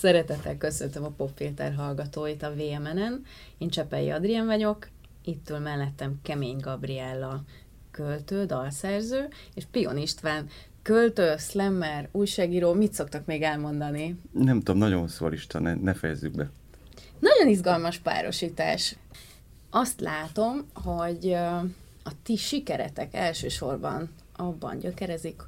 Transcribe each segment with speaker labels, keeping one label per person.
Speaker 1: Szeretettel köszöntöm a Popfilter hallgatóit a VMN-en. Én Csepei Adrien vagyok, itt ül mellettem Kemény Gabriella költő, dalszerző, és Pion István költő, slammer, újságíró. Mit szoktak még elmondani?
Speaker 2: Nem tudom, nagyon hosszú lista, ne, ne fejezzük be.
Speaker 1: Nagyon izgalmas párosítás. Azt látom, hogy a ti sikeretek elsősorban abban gyökerezik,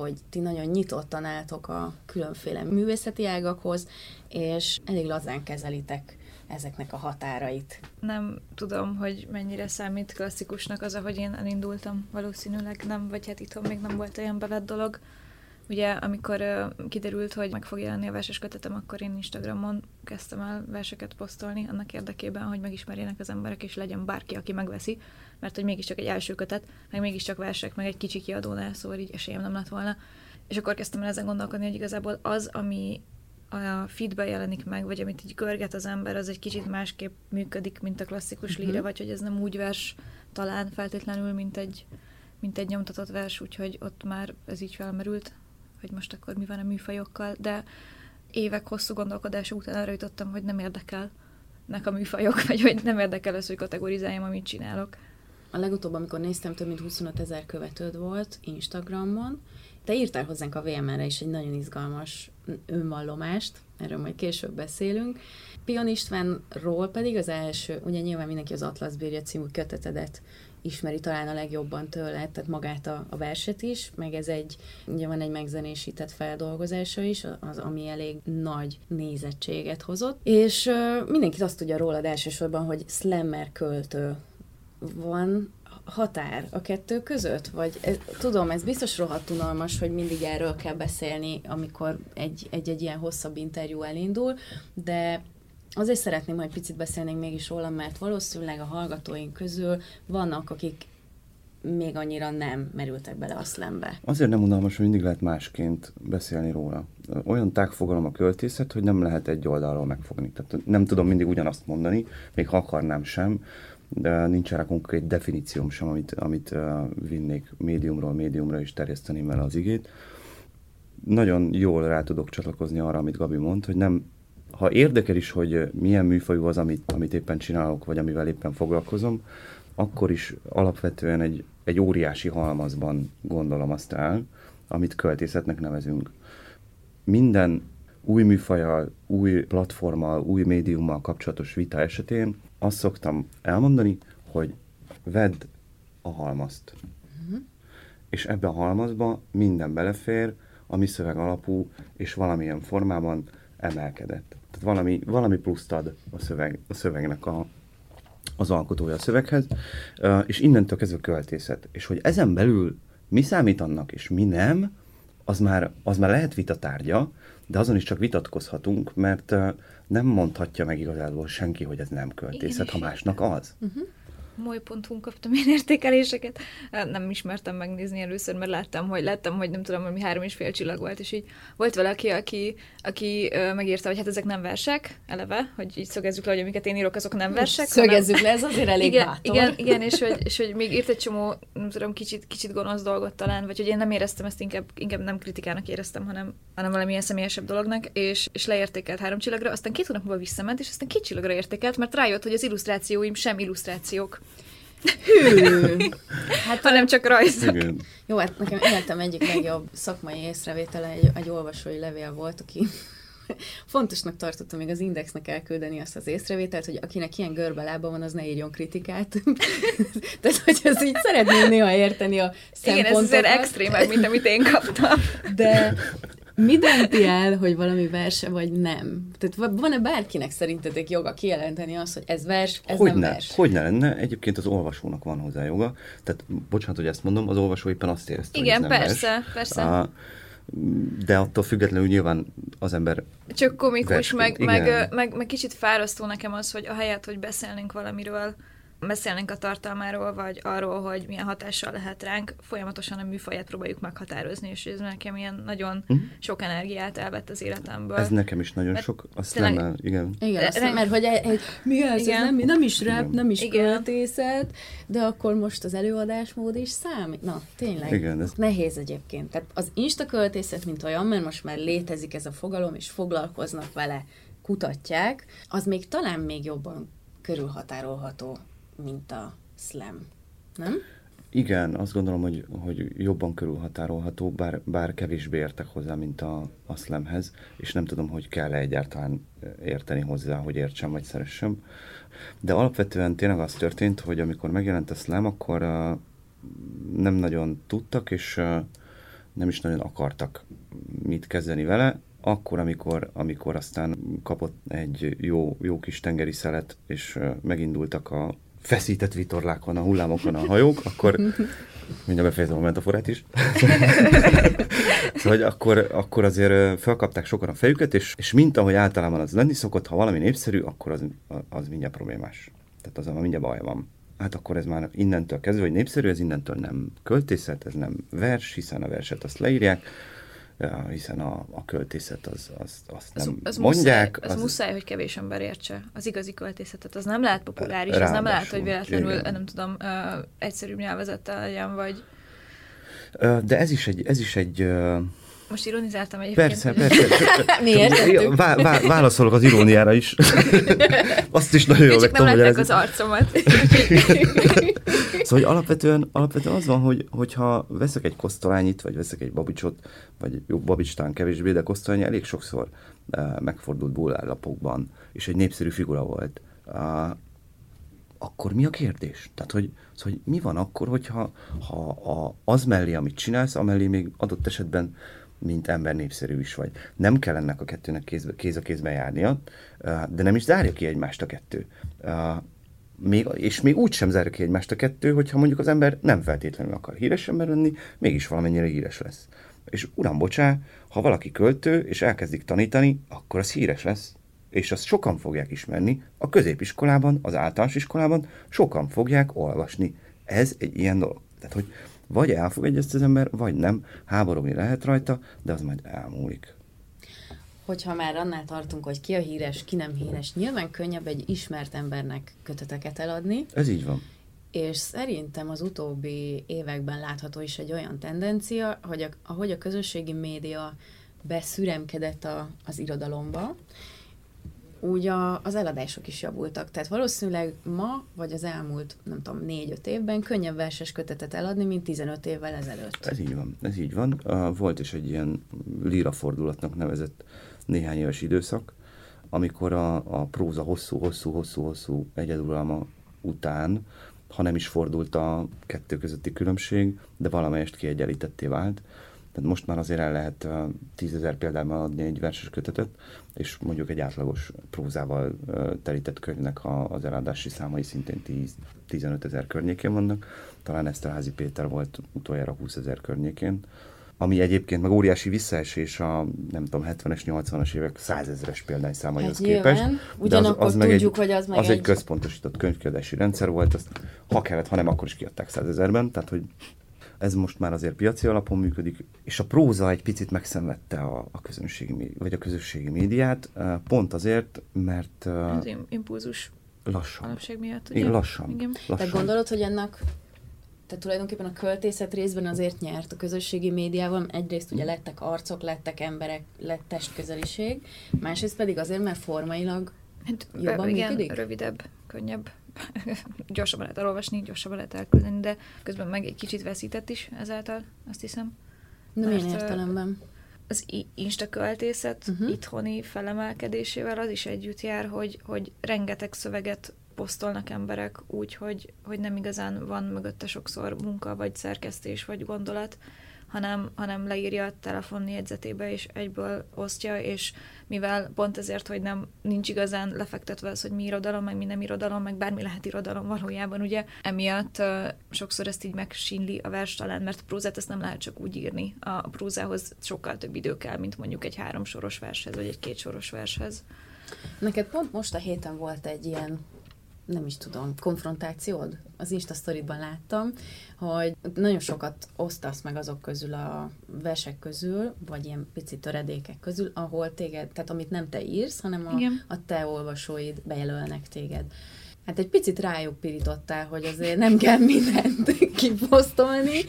Speaker 1: hogy ti nagyon nyitottan álltok a különféle művészeti ágakhoz, és elég lazán kezelitek ezeknek a határait.
Speaker 3: Nem tudom, hogy mennyire számít klasszikusnak az, ahogy én elindultam. Valószínűleg nem, vagy hát itthon még nem volt olyan bevett dolog. Ugye, amikor uh, kiderült, hogy meg fog jelenni a verses kötetem, akkor én Instagramon kezdtem el verseket posztolni, annak érdekében, hogy megismerjenek az emberek, és legyen bárki, aki megveszi, mert hogy mégiscsak egy első kötet, meg mégiscsak versek, meg egy kicsi kiadónál, szóval így esélyem nem lett volna. És akkor kezdtem el ezen gondolkodni, hogy igazából az, ami a feedbe jelenik meg, vagy amit így görget az ember, az egy kicsit másképp működik, mint a klasszikus uh-huh. líra, vagy hogy ez nem úgy vers talán feltétlenül, mint egy, mint egy nyomtatott vers, úgyhogy ott már ez így felmerült, hogy most akkor mi van a műfajokkal, de évek hosszú gondolkodása után arra jutottam, hogy nem érdekel nek a műfajok, vagy hogy nem érdekel az, hogy kategorizáljam, amit csinálok.
Speaker 1: A legutóbb, amikor néztem, több mint 25 ezer követőd volt Instagramon. Te írtál hozzánk a VMR-re is egy nagyon izgalmas önvallomást, erről majd később beszélünk. Pion Istvánról pedig az első, ugye nyilván mindenki az Atlasz Bírja című kötetedet ismeri talán a legjobban tőle, tehát magát a, a verset is, meg ez egy, ugye van egy megzenésített feldolgozása is, az, ami elég nagy nézettséget hozott, és uh, mindenki azt tudja rólad elsősorban, hogy slammer költő van határ a kettő között? Vagy ez, tudom, ez biztos rohadt unalmas, hogy mindig erről kell beszélni, amikor egy-egy ilyen hosszabb interjú elindul, de azért szeretném, hogy picit beszélnénk mégis róla, mert valószínűleg a hallgatóink közül vannak, akik még annyira nem merültek bele a szlembe.
Speaker 2: Azért nem unalmas, hogy mindig lehet másként beszélni róla. Olyan tágfogalom a költészet, hogy nem lehet egy oldalról megfogni. Tehát nem tudom mindig ugyanazt mondani, még ha akarnám sem, de nincs rá konkrét definícióm sem, amit, amit vinnék médiumról médiumra és terjeszteném el az igét. Nagyon jól rá tudok csatlakozni arra, amit Gabi mond, hogy nem, ha érdekel is, hogy milyen műfajú az, amit, amit éppen csinálok, vagy amivel éppen foglalkozom, akkor is alapvetően egy, egy óriási halmazban gondolom azt el, amit költészetnek nevezünk. Minden új műfajal, új platformmal, új médiummal kapcsolatos vita esetén azt szoktam elmondani, hogy vedd a halmazt. Uh-huh. És ebbe a halmazba minden belefér, ami szöveg alapú, és valamilyen formában emelkedett. Tehát valami, valami pluszt ad a, szöveg, a szövegnek a, az alkotója a szöveghez, és innentől kezdve költészet. És hogy ezen belül mi számít annak, és mi nem, az már, az már lehet vita tárgya, de azon is csak vitatkozhatunk, mert nem mondhatja meg igazából senki, hogy ez nem költészet, ha másnak az. Uh-huh
Speaker 3: moly.hu kaptam én értékeléseket. Nem ismertem megnézni először, mert láttam, hogy láttam, hogy nem tudom, ami három és fél csillag volt, és így volt valaki, aki, aki megírta, hogy hát ezek nem versek, eleve, hogy így szögezzük le, hogy amiket én írok, azok nem versek.
Speaker 1: Szögezzük hanem... le, ez azért elég
Speaker 3: igen,
Speaker 1: bátor.
Speaker 3: Igen, igen és, hogy, és hogy még írt egy csomó, nem tudom, kicsit, kicsit gonosz dolgot talán, vagy hogy én nem éreztem ezt, inkább, inkább nem kritikának éreztem, hanem, hanem valamilyen személyesebb dolognak, és, és leértékelt három csillagra, aztán két hónap múlva visszament, és aztán két csillagra értékelt, mert rájött, hogy az illusztrációim sem illusztrációk. Hű! Hát, hanem csak rajzok. Igen.
Speaker 1: Jó, hát nekem életem egyik legjobb szakmai észrevétele egy, egy olvasói levél volt, aki fontosnak tartottam még az Indexnek elküldeni azt az észrevételt, hogy akinek ilyen görbe lába van, az ne írjon kritikát. Tehát, hogy ez így szeretném néha érteni a szempontokat. Igen, ez
Speaker 3: azért extrémebb, mint amit én kaptam.
Speaker 1: De mi dönti el, hogy valami verse, vagy nem? Tehát van-e bárkinek szerintetek joga kijelenteni azt, hogy ez vers, ez hogy nem
Speaker 2: ne,
Speaker 1: vers?
Speaker 2: Hogy ne lenne? Egyébként az olvasónak van hozzá joga. Tehát, bocsánat, hogy ezt mondom, az olvasó éppen azt érezte,
Speaker 3: Igen,
Speaker 2: hogy ez
Speaker 3: nem persze, vers. persze. A,
Speaker 2: de attól függetlenül nyilván az ember...
Speaker 3: Csak komikus, meg, meg, meg, meg kicsit fárasztó nekem az, hogy ahelyett, hogy beszélnénk valamiről, beszélnénk a tartalmáról, vagy arról, hogy milyen hatással lehet ránk, folyamatosan a műfaját próbáljuk meghatározni, és ez nekem ilyen nagyon uh-huh. sok energiát elvett az életemből.
Speaker 2: Ez nekem is nagyon mert sok, azt tényleg, nem, igen.
Speaker 1: Igen, azt nem, mert hogy egy, egy, mi ez, igen. ez nem, nem is rap, igen. nem is igen. költészet, de akkor most az előadásmód is számít. Na, tényleg. Igen, ez... Nehéz egyébként. Tehát az Insta költészet, mint olyan, mert most már létezik ez a fogalom, és foglalkoznak vele, kutatják, az még talán még jobban körülhatárolható, mint a slam. Nem?
Speaker 2: Igen, azt gondolom, hogy, hogy jobban körülhatárolható, bár, bár kevésbé értek hozzá, mint a, a slamhez, és nem tudom, hogy kell-e egyáltalán érteni hozzá, hogy értsem vagy szeressem. De alapvetően tényleg az történt, hogy amikor megjelent a slam, akkor uh, nem nagyon tudtak, és uh, nem is nagyon akartak mit kezdeni vele, akkor, amikor, amikor aztán kapott egy jó, jó kis tengeri szelet, és megindultak a feszített vitorlákon, a hullámokon a hajók, akkor mindjárt befejezem a metaforát is. szóval, hogy akkor, akkor azért felkapták sokan a fejüket, és, és mint ahogy általában az lenni szokott, ha valami népszerű, akkor az, az mindjárt problémás. Tehát azon mindjárt baj van. Hát akkor ez már innentől kezdve, hogy népszerű, ez innentől nem költészet, ez nem vers, hiszen a verset azt leírják, hiszen a, a költészet az, az, azt nem az, az mondják.
Speaker 3: Muszáj, az, az muszáj, hogy kevés ember értse az igazi költészetet. Az nem lehet populáris, az nem lehet, hogy véletlenül, igen. nem tudom, egyszerűbb nyelvezettel legyen, vagy...
Speaker 2: De ez is egy, ez is egy
Speaker 3: most ironizáltam egyébként.
Speaker 2: Persze, persze.
Speaker 1: Miért?
Speaker 2: Vá- vá- válaszolok az iróniára is. Azt is nagyon jól
Speaker 3: meg tudom nem az arcomat.
Speaker 2: szóval hogy alapvetően, alapvetően az van, hogy, hogyha veszek egy kosztolányit, vagy veszek egy babicsot, vagy jó, babics talán kevésbé, de kosztolányi elég sokszor uh, megfordult bullállapokban, és egy népszerű figura volt. Uh, akkor mi a kérdés? Tehát, hogy, szóval, hogy mi van akkor, hogyha ha a, az mellé, amit csinálsz, amellé még adott esetben mint ember népszerű is vagy. Nem kell ennek a kettőnek kéz, kéz a kézben járnia, de nem is zárja ki egymást a kettő. Még, és még úgy sem zárja ki egymást a kettő, hogyha mondjuk az ember nem feltétlenül akar híres ember lenni, mégis valamennyire híres lesz. És uram, bocsá, ha valaki költő, és elkezdik tanítani, akkor az híres lesz. És azt sokan fogják ismerni, a középiskolában, az általános iskolában sokan fogják olvasni. Ez egy ilyen dolog. Tehát, hogy vagy elfogadja ezt az ember, vagy nem. Háborogni lehet rajta, de az majd elmúlik.
Speaker 1: Hogyha már annál tartunk, hogy ki a híres, ki nem híres, nyilván könnyebb egy ismert embernek köteteket eladni.
Speaker 2: Ez így van.
Speaker 1: És szerintem az utóbbi években látható is egy olyan tendencia, hogy a, ahogy a közösségi média beszüremkedett a, az irodalomba, úgy a, az eladások is javultak. Tehát valószínűleg ma, vagy az elmúlt, nem tudom, négy-öt évben könnyebb verses kötetet eladni, mint 15 évvel ezelőtt.
Speaker 2: Ez így van, ez így van. Volt is egy ilyen líra fordulatnak nevezett néhány éves időszak, amikor a, a próza hosszú-hosszú-hosszú-hosszú egyeduralma után, ha nem is fordult a kettő közötti különbség, de valamelyest kiegyenlítetté vált, tehát most már azért el lehet tízezer példában adni egy verses kötetet, és mondjuk egy átlagos prózával telített könyvnek az eladási számai szintén 10-15 ezer környékén vannak. Talán Eszterházi Péter volt utoljára 20 ezer környékén ami egyébként meg óriási visszaesés a, nem tudom, 70-es, 80-as évek százezres példányszámaihoz hát képest.
Speaker 1: Ugyanakkor az, az tudjuk,
Speaker 2: egy,
Speaker 1: hogy az meg
Speaker 2: az egy... egy központosított könyvkiadási rendszer volt, azt ha kellett, ha nem, akkor is kiadták százezerben, tehát hogy ez most már azért piaci alapon működik, és a próza egy picit megszenvedte a, a közönségi, vagy a közösségi médiát, pont azért, mert...
Speaker 3: Az impulzus
Speaker 2: lassan.
Speaker 3: miatt,
Speaker 2: ugye? Igen, lassan.
Speaker 1: Igen. lassan. Te gondolod, hogy ennek tehát tulajdonképpen a költészet részben azért nyert a közösségi médiával, egyrészt ugye lettek arcok, lettek emberek, lett testközeliség, másrészt pedig azért, mert formailag hát, jobban igen, működik?
Speaker 3: rövidebb, könnyebb gyorsabban lehet elolvasni, gyorsabban lehet elküldeni, de közben meg egy kicsit veszített is ezáltal, azt hiszem.
Speaker 1: De milyen értelemben?
Speaker 3: Az Insta költészet uh-huh. itthoni felemelkedésével az is együtt jár, hogy, hogy rengeteg szöveget posztolnak emberek úgy, hogy, hogy nem igazán van mögötte sokszor munka, vagy szerkesztés, vagy gondolat, hanem, hanem leírja a telefon jegyzetébe, és egyből osztja, és mivel pont ezért, hogy nem nincs igazán lefektetve az, hogy mi irodalom, meg mi nem irodalom, meg bármi lehet irodalom valójában, ugye, emiatt uh, sokszor ezt így megsínli a vers talán, mert prózát ezt nem lehet csak úgy írni. A prózához sokkal több idő kell, mint mondjuk egy háromsoros vershez, vagy egy kétsoros vershez.
Speaker 1: Neked pont most a héten volt egy ilyen nem is tudom, konfrontációd? Az Insta sztoridban láttam, hogy nagyon sokat osztasz meg azok közül a versek közül, vagy ilyen pici töredékek közül, ahol téged, tehát amit nem te írsz, hanem a, a te olvasóid bejelölnek téged. Hát egy picit rájuk pirítottál, hogy azért nem kell mindent kiposztolni,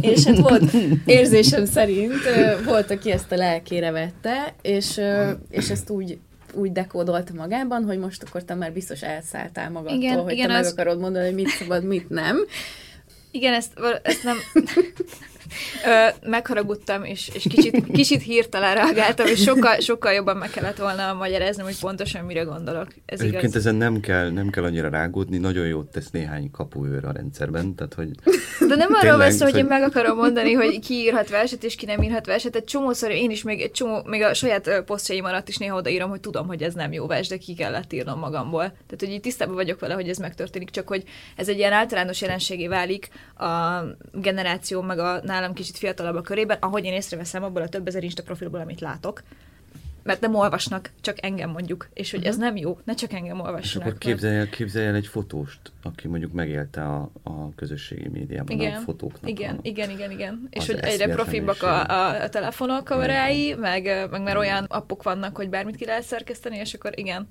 Speaker 1: és hát volt érzésem szerint volt, aki ezt a lelkére vette, és, és ezt úgy úgy dekódolta magában, hogy most akkor te már biztos elszálltál magadtól, igen, hogy igen, te az... meg akarod mondani, hogy mit szabad, mit nem.
Speaker 3: Igen, ezt, ezt nem... Ö, megharagudtam, és, és kicsit, kicsit hirtelen reagáltam, és sokkal, sokkal jobban meg kellett volna magyaráznom, hogy pontosan mire gondolok.
Speaker 2: Ez Egyébként igaz. ezen nem kell, nem kell annyira rágódni, nagyon jót tesz néhány kapuőr a rendszerben, tehát hogy...
Speaker 3: De nem arról van szó, hogy én meg akarom mondani, hogy ki írhat verset, és ki nem írhat verset. Egy csomószor én is még egy csomó, még a saját posztjaim alatt is néha odaírom, hogy tudom, hogy ez nem jó vers, de ki kellett írnom magamból. Tehát, hogy így tisztában vagyok vele, hogy ez megtörténik, csak hogy ez egy ilyen általános jelenségé válik a generáció, meg a nálam kicsit fiatalabb a körében, ahogy én észreveszem abból a több ezer Insta profilból, amit látok, mert nem olvasnak, csak engem mondjuk, és hogy ez mhm. nem jó, ne csak engem olvassanak. És
Speaker 2: akkor képzelj el, képzelj el egy fotóst, aki mondjuk megélte a, a közösségi médiában
Speaker 3: igen,
Speaker 2: a fotóknak.
Speaker 3: Igen, a, igen, igen, igen. És hogy egyre profibbak a, a, a telefonok kamerái, meg, meg már olyan appok vannak, hogy bármit ki lehet szerkeszteni, és akkor igen.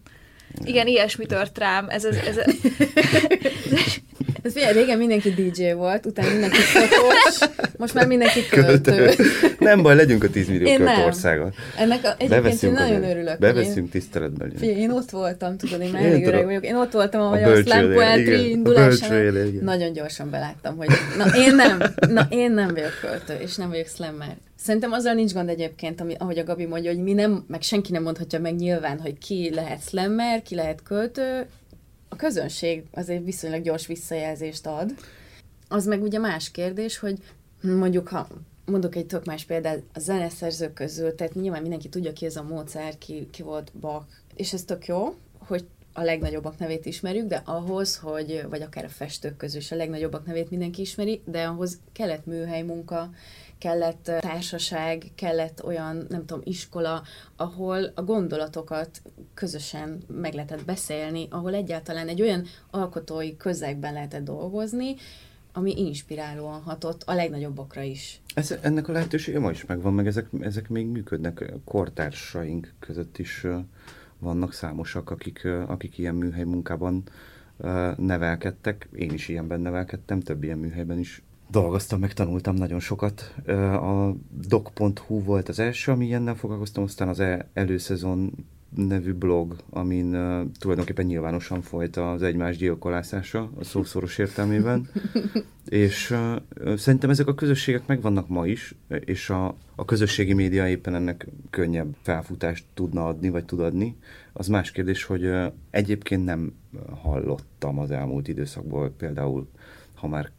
Speaker 3: Igen, igen ilyesmi tört rám. Ez, ez, ez, ez
Speaker 1: Ez figyelj, régen mindenki DJ volt, utána mindenki fotós, most már mindenki költő. költő.
Speaker 2: Nem baj, legyünk a 10 millió én költő országa.
Speaker 1: Ennek a, egyébként én nagyon örülök.
Speaker 2: Beveszünk tiszteletben.
Speaker 1: Figyelj, én ott voltam, tudod, én már elég öreg vagyok. Én ott voltam, ahogy a, a slam poetry indulásán. Nagyon gyorsan beláttam, hogy na én nem, na én nem vagyok költő, és nem vagyok slammer. Szerintem azzal nincs gond egyébként, ami, ahogy a Gabi mondja, hogy mi nem, meg senki nem mondhatja meg nyilván, hogy ki lehet slammer, ki lehet költő, közönség azért viszonylag gyors visszajelzést ad. Az meg ugye más kérdés, hogy mondjuk ha mondok egy tök más példát, a zeneszerzők közül, tehát nyilván mindenki tudja ki ez a módszer, ki, ki volt Bach, és ez tök jó, hogy a legnagyobbak nevét ismerjük, de ahhoz, hogy, vagy akár a festők közül is a legnagyobbak nevét mindenki ismeri, de ahhoz kellett műhely munka, kellett társaság, kellett olyan, nem tudom, iskola, ahol a gondolatokat közösen meg lehetett beszélni, ahol egyáltalán egy olyan alkotói közegben lehetett dolgozni, ami inspirálóan hatott a legnagyobbakra is.
Speaker 2: Ez, ennek a lehetősége ma is megvan, meg ezek, ezek még működnek. Kortársaink között is vannak számosak, akik, akik ilyen műhely munkában nevelkedtek. Én is ilyenben nevelkedtem, több ilyen műhelyben is dolgoztam, meg tanultam nagyon sokat. A doc.hu volt az első, ami ilyennel foglalkoztam, aztán az e- előszezon nevű blog, amin uh, tulajdonképpen nyilvánosan folyt az egymás gyilkolászása, a szószoros értelmében. és uh, szerintem ezek a közösségek megvannak ma is, és a, a közösségi média éppen ennek könnyebb felfutást tudna adni, vagy tud adni. Az más kérdés, hogy uh, egyébként nem hallottam az elmúlt időszakból például, ha már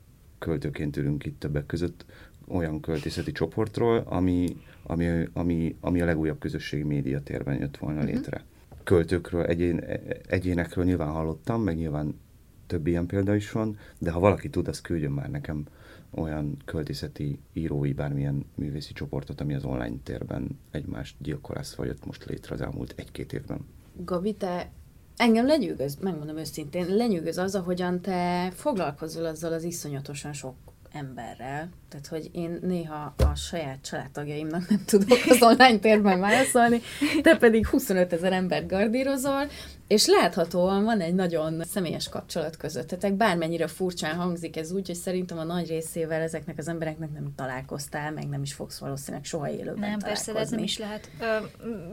Speaker 2: költőként ülünk itt többek között, olyan költészeti csoportról, ami, ami, ami, ami a legújabb közösségi médiatérben jött volna uh-huh. létre. Költőkről, egyén, egyénekről nyilván hallottam, meg nyilván több ilyen példa is van, de ha valaki tud, az küldjön már nekem olyan költészeti, írói, bármilyen művészi csoportot, ami az online térben egymást gyilkolászva jött most létre az elmúlt egy-két évben.
Speaker 1: Gabi, te Engem lenyűgöz, megmondom őszintén, lenyűgöz az, ahogyan te foglalkozol azzal az iszonyatosan sok emberrel. Tehát, hogy én néha a saját családtagjaimnak nem tudok az online térben válaszolni, te pedig 25 ezer embert gardírozol, és láthatóan van egy nagyon személyes kapcsolat közöttetek, bármennyire furcsán hangzik ez úgy, hogy szerintem a nagy részével ezeknek az embereknek nem találkoztál, meg nem is fogsz valószínűleg soha élőben Nem,
Speaker 3: persze, de ez nem is lehet. Ö,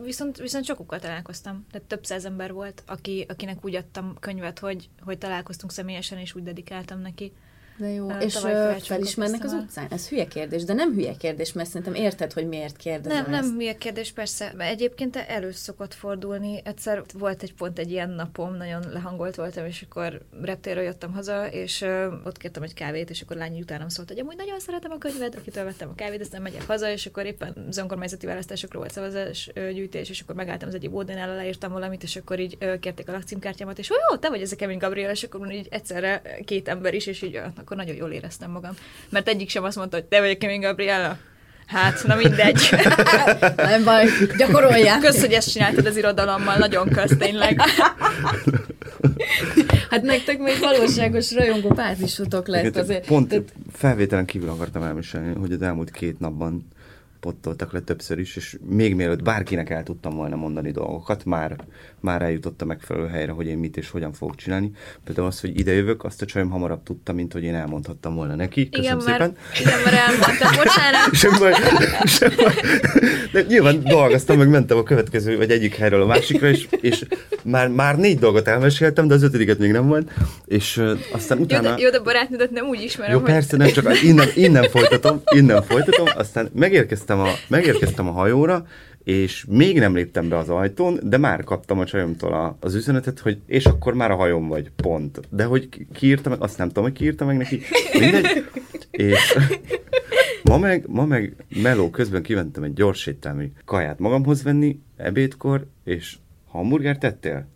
Speaker 3: viszont, viszont sokukkal találkoztam. Tehát több száz ember volt, aki, akinek úgy adtam könyvet, hogy, hogy találkoztunk személyesen, és úgy dedikáltam neki.
Speaker 1: De jó, és felismernek az utcán? Ez hülye kérdés, de nem hülye kérdés, mert szerintem érted, hogy miért kérdezem
Speaker 3: Nem, ezt. nem hülye kérdés, persze. Egyébként elő szokott fordulni. Egyszer volt egy pont egy ilyen napom, nagyon lehangolt voltam, és akkor reptéről jöttem haza, és ott kértem egy kávét, és akkor lányi utánam szólt, hogy amúgy nagyon szeretem a könyvet, akitől vettem a kávét, aztán megyek haza, és akkor éppen az önkormányzati választásokról volt szavazás gyűjtés, és akkor megálltam az egyik bódénál, leírtam valamit, és akkor így kérték a lakcímkártyámat, és jó, te vagy ez a Kevin Gabriel, és akkor így egyszerre két ember is, és így akkor nagyon jól éreztem magam. Mert egyik sem azt mondta, hogy te vagy Kevin Gabriella. Hát, na mindegy.
Speaker 1: Nem baj, gyakorolják.
Speaker 3: Kösz, hogy ezt csináltad az irodalommal, nagyon kösz, tényleg.
Speaker 1: Hát nektek még valóságos rajongó pártisotok lett azért.
Speaker 2: Pont
Speaker 1: Tehát-
Speaker 2: felvételen kívül akartam elmesélni, hogy az elmúlt két napban pottoltak le többször is, és még mielőtt bárkinek el tudtam volna mondani dolgokat, már, már eljutott a megfelelő helyre, hogy én mit és hogyan fogok csinálni. Például az, hogy idejövök, azt a csajom hamarabb tudta, mint hogy én elmondhattam volna neki. Köszönöm
Speaker 3: Igen,
Speaker 2: szépen.
Speaker 3: már, igen, már elmondtam, bocsánat.
Speaker 2: Sem baj, sem baj. De nyilván dolgoztam, meg mentem a következő, vagy egyik helyről a másikra, és, és már, már négy dolgot elmeséltem, de az ötödiket még nem volt, és uh, aztán
Speaker 3: Jó,
Speaker 2: utána...
Speaker 3: de, jó, de barátnődet nem úgy ismerem,
Speaker 2: Jó,
Speaker 3: hogy...
Speaker 2: persze, nem csak innen, innen folytatom, innen folytatom, aztán megérkeztem a, megérkeztem a hajóra, és még nem léptem be az ajtón, de már kaptam a csajomtól a, az üzenetet, hogy és akkor már a hajón vagy, pont. De hogy ki- kiírta meg, azt nem tudom, hogy kiírta meg neki, mindegy. És ma meg, ma meg meló közben kimentem egy gyors sétálmi kaját magamhoz venni, ebédkor, és hamburgert tettél?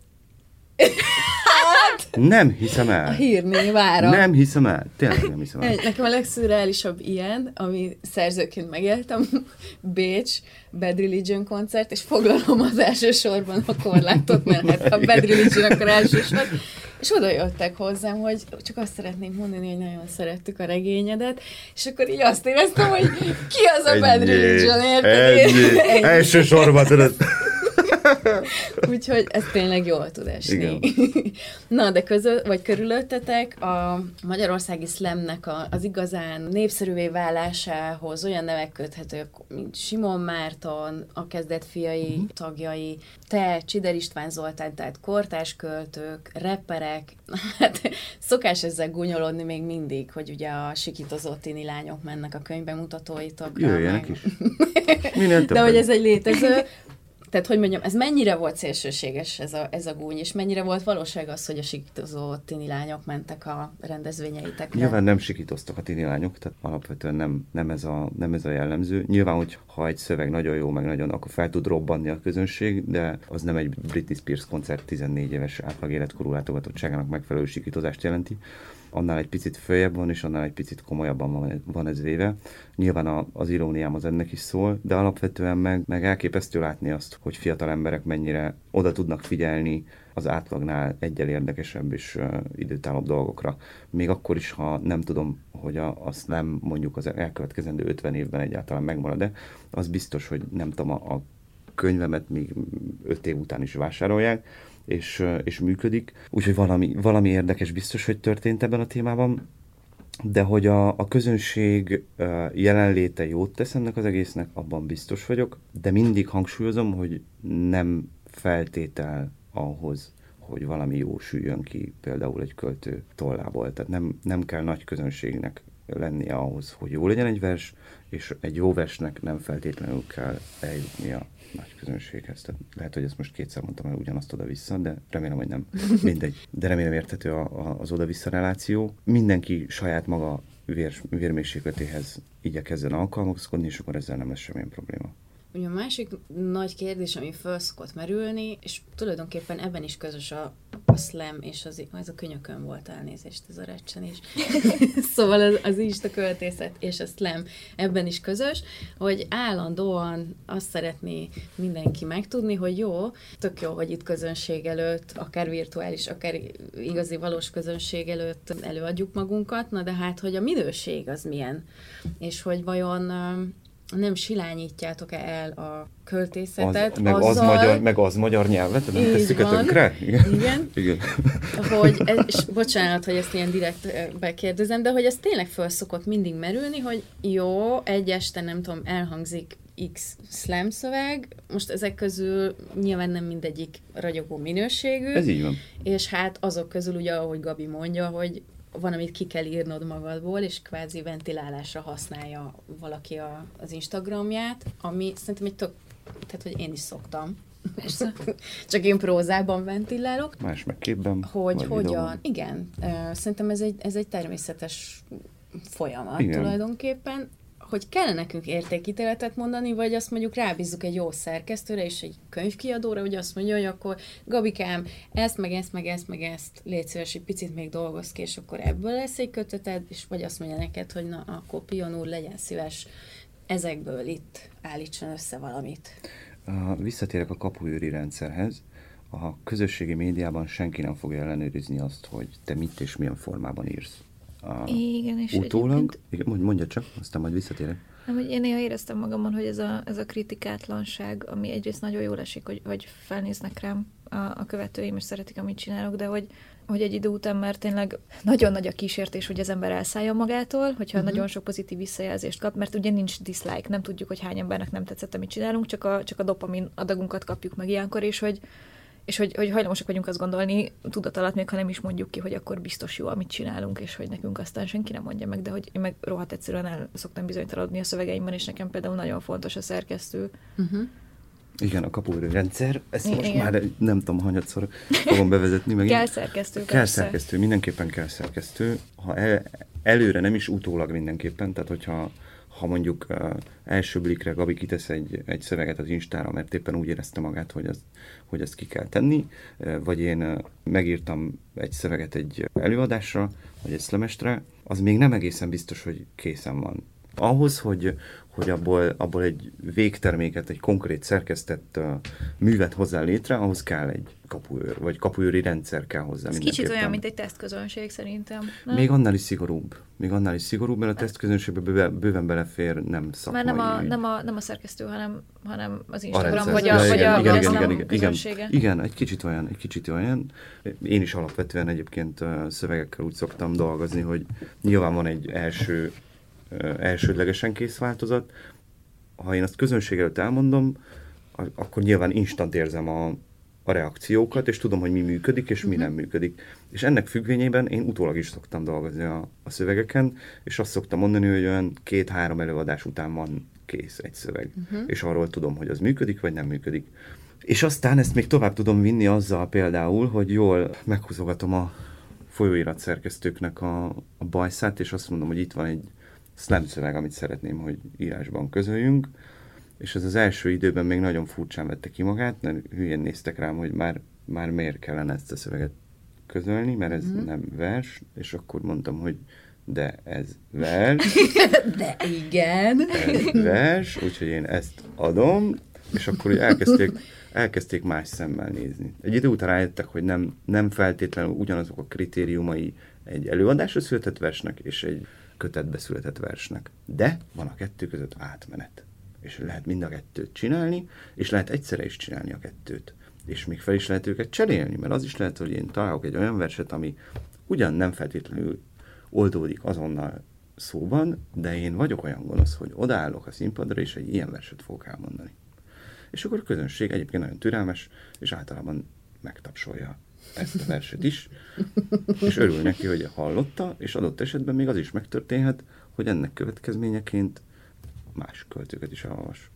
Speaker 2: Nem hiszem
Speaker 1: A
Speaker 2: el.
Speaker 1: hírné vára.
Speaker 2: Nem hiszem el. Tényleg nem hiszem el.
Speaker 1: Nekem a legszürreálisabb ilyen, ami szerzőként megéltem, Bécs, Bad Religion koncert, és foglalom az első sorban a korlátot, mert hát ha Bad Religion, akkor első sor. És oda jöttek hozzám, hogy csak azt szeretnénk mondani, hogy nagyon szerettük a regényedet, és akkor így azt éreztem, hogy ki az a Bad Religion, érted?
Speaker 2: Ennyi.
Speaker 1: Ennyi.
Speaker 2: Tudod.
Speaker 1: Úgyhogy ez tényleg jól tud esni.
Speaker 2: Igen.
Speaker 1: Na, de közö, vagy körülöttetek a magyarországi szlemnek a, az igazán népszerűvé válásához olyan nevek köthetők, mint Simon Márton, a kezdet fiai
Speaker 2: Mhm.
Speaker 1: tagjai, te, Csider István Zoltán, tehát kortás költők, rapperek. Hát szokás ezzel gúnyolódni még mindig, hogy ugye a sikitozott lányok mennek a könyvbemutatóitokra.
Speaker 2: Jöjjenek
Speaker 1: meg-
Speaker 2: is. Minél
Speaker 1: de hogy ez egy létező, tehát hogy mondjam, ez mennyire volt szélsőséges ez a, ez a gúny, és mennyire volt valóság az, hogy a sikítozó tini lányok mentek a rendezvényeitekre?
Speaker 2: Nyilván nem sikítoztak a tini lányok, tehát alapvetően nem, nem, ez a, nem ez a jellemző. Nyilván, hogy ha egy szöveg nagyon jó, meg nagyon, akkor fel tud robbanni a közönség, de az nem egy Britney Spears koncert 14 éves átlag életkorú látogatottságának megfelelő sikítozást jelenti. Annál egy picit följebb van, és annál egy picit komolyabban van, ez véve. Nyilván az iróniám az ennek is szól, de alapvetően meg, meg elképesztő látni azt, hogy fiatal emberek mennyire oda tudnak figyelni az átlagnál egyel érdekesebb és uh, időtállóbb dolgokra. Még akkor is, ha nem tudom, hogy a, azt nem mondjuk az elkövetkezendő 50 évben egyáltalán megmarad, de az biztos, hogy nem tudom, a, a könyvemet még 5 év után is vásárolják, és, és működik. Úgyhogy valami, valami érdekes biztos, hogy történt ebben a témában. De hogy a, a közönség jelenléte jót tesz ennek az egésznek, abban biztos vagyok, de mindig hangsúlyozom, hogy nem feltétel ahhoz, hogy valami jó süljön ki például egy költő tollából. Tehát nem, nem kell nagy közönségnek lennie ahhoz, hogy jó legyen egy vers, és egy jó versnek nem feltétlenül kell eljutnia nagy közönséghez. Tehát lehet, hogy ezt most kétszer mondtam el ugyanazt oda-vissza, de remélem, hogy nem. Mindegy. De remélem érthető a, a, az oda-vissza reláció. Mindenki saját maga vér, vérmérsékletéhez igyekezzen alkalmazkodni, és akkor ezzel nem lesz semmilyen probléma.
Speaker 1: Ugye a másik nagy kérdés, ami föl szokott merülni, és tulajdonképpen ebben is közös a, a slam, és az, ez a könyökön volt elnézést, ez a recsenés. szóval az, az Insta költészet és a slam ebben is közös, hogy állandóan azt szeretné mindenki megtudni, hogy jó, tök jó, hogy itt közönség előtt, akár virtuális, akár igazi valós közönség előtt előadjuk magunkat, na de hát, hogy a minőség az milyen, és hogy vajon nem silányítjátok-e el a költészetet
Speaker 2: Az, meg, az magyar, meg az magyar nyelvet, nem tesszük a
Speaker 1: van.
Speaker 2: tönkre?
Speaker 1: Igen.
Speaker 2: Igen.
Speaker 1: hogy, és bocsánat, hogy ezt ilyen direkt ö, bekérdezem, de hogy ez tényleg föl szokott mindig merülni, hogy jó, egy este nem tudom, elhangzik X slam szöveg, most ezek közül nyilván nem mindegyik ragyogó minőségű,
Speaker 2: Ez így van.
Speaker 1: és hát azok közül ugye, ahogy Gabi mondja, hogy van, amit ki kell írnod magadból, és kvázi ventilálásra használja valaki a, az Instagramját, ami szerintem egy tök, tehát hogy én is szoktam.
Speaker 3: Persze.
Speaker 1: Csak én prózában ventilálok.
Speaker 2: Más meg képben.
Speaker 1: Hogy hogyan,
Speaker 2: videóban.
Speaker 1: igen, szerintem ez egy, ez egy természetes folyamat
Speaker 2: Igen.
Speaker 1: tulajdonképpen, hogy kell nekünk értékítéletet mondani, vagy azt mondjuk rábízzuk egy jó szerkesztőre és egy könyvkiadóra, hogy azt mondja, hogy akkor Gabikám, ezt, meg ezt, meg ezt, meg ezt, légy szíves, egy picit még dolgoz ki, és akkor ebből lesz egy köteted, és vagy azt mondja neked, hogy na, akkor Pion úr, legyen szíves, ezekből itt állítson össze valamit.
Speaker 2: Visszatérek a kapuőri rendszerhez. A közösségi médiában senki nem fogja ellenőrizni azt, hogy te mit és milyen formában írsz.
Speaker 3: Igen, és
Speaker 2: utólag, egyébként... igen, mondja csak, aztán majd visszatérek.
Speaker 3: Nem, hogy én néha éreztem magamon, hogy ez a, ez a kritikátlanság, ami egyrészt nagyon jól esik, hogy, hogy felnéznek rám a, a követőim, és szeretik, amit csinálok, de hogy, hogy egy idő után már tényleg nagyon nagy a kísértés, hogy az ember elszállja magától, hogyha uh-huh. nagyon sok pozitív visszajelzést kap, mert ugye nincs dislike, nem tudjuk, hogy hány embernek nem tetszett, amit csinálunk, csak a, csak a dopamin adagunkat kapjuk meg ilyenkor, és hogy, és hogy, hogy hajlamosak vagyunk azt gondolni tudat alatt, még ha nem is mondjuk ki, hogy akkor biztos jó, amit csinálunk, és hogy nekünk aztán senki nem mondja meg, de hogy én meg rohadt egyszerűen el szoktam bizonytalanodni a szövegeimben, és nekem például nagyon fontos a szerkesztő. Uh-huh.
Speaker 2: Igen, a kapuőrű rendszer, ezt Igen. most már nem tudom, hanyatszor fogom bevezetni. Meg
Speaker 3: kell szerkesztő,
Speaker 2: Kell persze. szerkesztő, mindenképpen kell szerkesztő. Ha el, előre nem is utólag mindenképpen, tehát hogyha ha mondjuk uh, első blikre Gabi kitesz egy, egy szöveget az Instára, mert éppen úgy érezte magát, hogy, az, hogy ezt ki kell tenni, vagy én megírtam egy szöveget egy előadásra, vagy egy szlemestre, az még nem egészen biztos, hogy készen van. Ahhoz, hogy, hogy abból, abból egy végterméket, egy konkrét szerkesztett uh, művet hozzá létre, ahhoz kell egy kapuőr, vagy kapuőri rendszer kell hozzá.
Speaker 3: Ez kicsit olyan, mint egy tesztközönség szerintem.
Speaker 2: Nem? Még annál is szigorúbb. Még annál is szigorúbb, mert a tesztközönségbe bőven, bőven belefér nem szakmai.
Speaker 3: Mert nem a, nem a, nem a szerkesztő, hanem, hanem az Instagram, a vagy a, vagy a, igen, igen, igen, igen, igen,
Speaker 2: egy kicsit olyan, egy kicsit olyan. Én is alapvetően egyébként szövegekkel úgy szoktam dolgozni, hogy nyilván van egy első elsődlegesen kész változat. Ha én azt közönség előtt elmondom, akkor nyilván instant érzem a, a reakciókat, és tudom, hogy mi működik, és mi uh-huh. nem működik. És ennek függvényében én utólag is szoktam dolgozni a, a szövegeken, és azt szoktam mondani, hogy olyan két-három előadás után van kész egy szöveg. Uh-huh. És arról tudom, hogy az működik, vagy nem működik. És aztán ezt még tovább tudom vinni azzal például, hogy jól meghúzogatom a folyóirat szerkesztőknek a, a bajszát, és azt mondom, hogy itt van egy slam szöveg, amit szeretném, hogy írásban közöljünk, és ez az első időben még nagyon furcsán vette ki magát, mert hülyén néztek rám, hogy már, már miért kellene ezt a szöveget közölni, mert ez mm. nem vers, és akkor mondtam, hogy de ez vers.
Speaker 1: de igen.
Speaker 2: Ez vers, úgyhogy én ezt adom, és akkor hogy elkezdték, elkezdték más szemmel nézni. Egy idő után rájöttek, hogy nem, nem feltétlenül ugyanazok a kritériumai egy előadásra született versnek, és egy kötetbe született versnek. De van a kettő között átmenet. És lehet mind a kettőt csinálni, és lehet egyszerre is csinálni a kettőt. És még fel is lehet őket cserélni, mert az is lehet, hogy én találok egy olyan verset, ami ugyan nem feltétlenül oldódik azonnal szóban, de én vagyok olyan gonosz, hogy odaállok a színpadra, és egy ilyen verset fogok elmondani. És akkor a közönség egyébként nagyon türelmes, és általában megtapsolja ezt a verset is, és örül neki, hogy hallotta, és adott esetben még az is megtörténhet, hogy ennek következményeként más költőket is elolvas.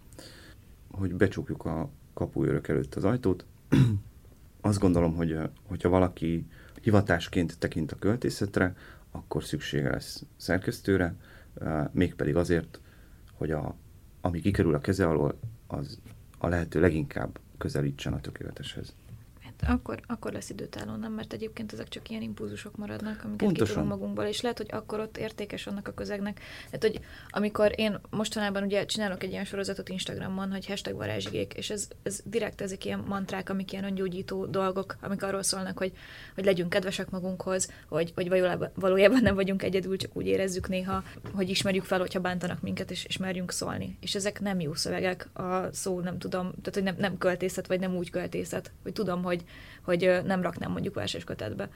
Speaker 2: Hogy becsukjuk a kapuőrök előtt az ajtót, azt gondolom, hogy hogyha valaki hivatásként tekint a költészetre, akkor szüksége lesz szerkesztőre, mégpedig azért, hogy a, ami kikerül a keze alól, az a lehető leginkább közelítsen a tökéleteshez
Speaker 3: akkor, akkor lesz időtálló, nem? Mert egyébként ezek csak ilyen impulzusok maradnak, amiket Pontosan. magunkból, és lehet, hogy akkor ott értékes annak a közegnek. Hát, hogy amikor én mostanában ugye csinálok egy ilyen sorozatot Instagramon, hogy hashtag varázsigék, és ez, ez direkt ezek ilyen mantrák, amik ilyen öngyógyító dolgok, amik arról szólnak, hogy, hogy legyünk kedvesek magunkhoz, hogy, hogy valójában, valójában nem vagyunk egyedül, csak úgy érezzük néha, hogy ismerjük fel, hogyha bántanak minket, és, és merjünk szólni. És ezek nem jó szövegek, a szó nem tudom, tehát hogy nem, nem költészet, vagy nem úgy költészet, hogy tudom, hogy hogy nem raknám mondjuk verses kötetbe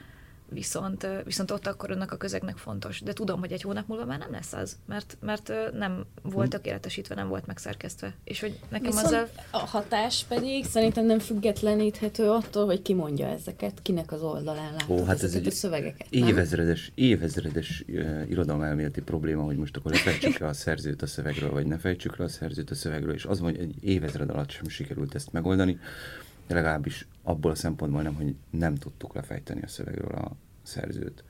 Speaker 3: viszont, viszont ott akkor annak a közegnek fontos. De tudom, hogy egy hónap múlva már nem lesz az, mert, mert nem volt hm. tökéletesítve, nem volt megszerkesztve. És hogy nekem viszont azzal...
Speaker 1: a hatás pedig szerintem nem függetleníthető attól, hogy ki mondja ezeket, kinek az oldalán látod Ó, hát ez egy a szövegeket.
Speaker 2: Évezredes, évezredes uh, irodalmelméleti probléma, hogy most akkor lefejtsük le a szerzőt a szövegről, vagy ne fejtsük le a szerzőt a szövegről, és az hogy egy évezred alatt sem sikerült ezt megoldani legalábbis abból a szempontból nem, hogy nem tudtuk lefejteni a szövegről a szerzőt.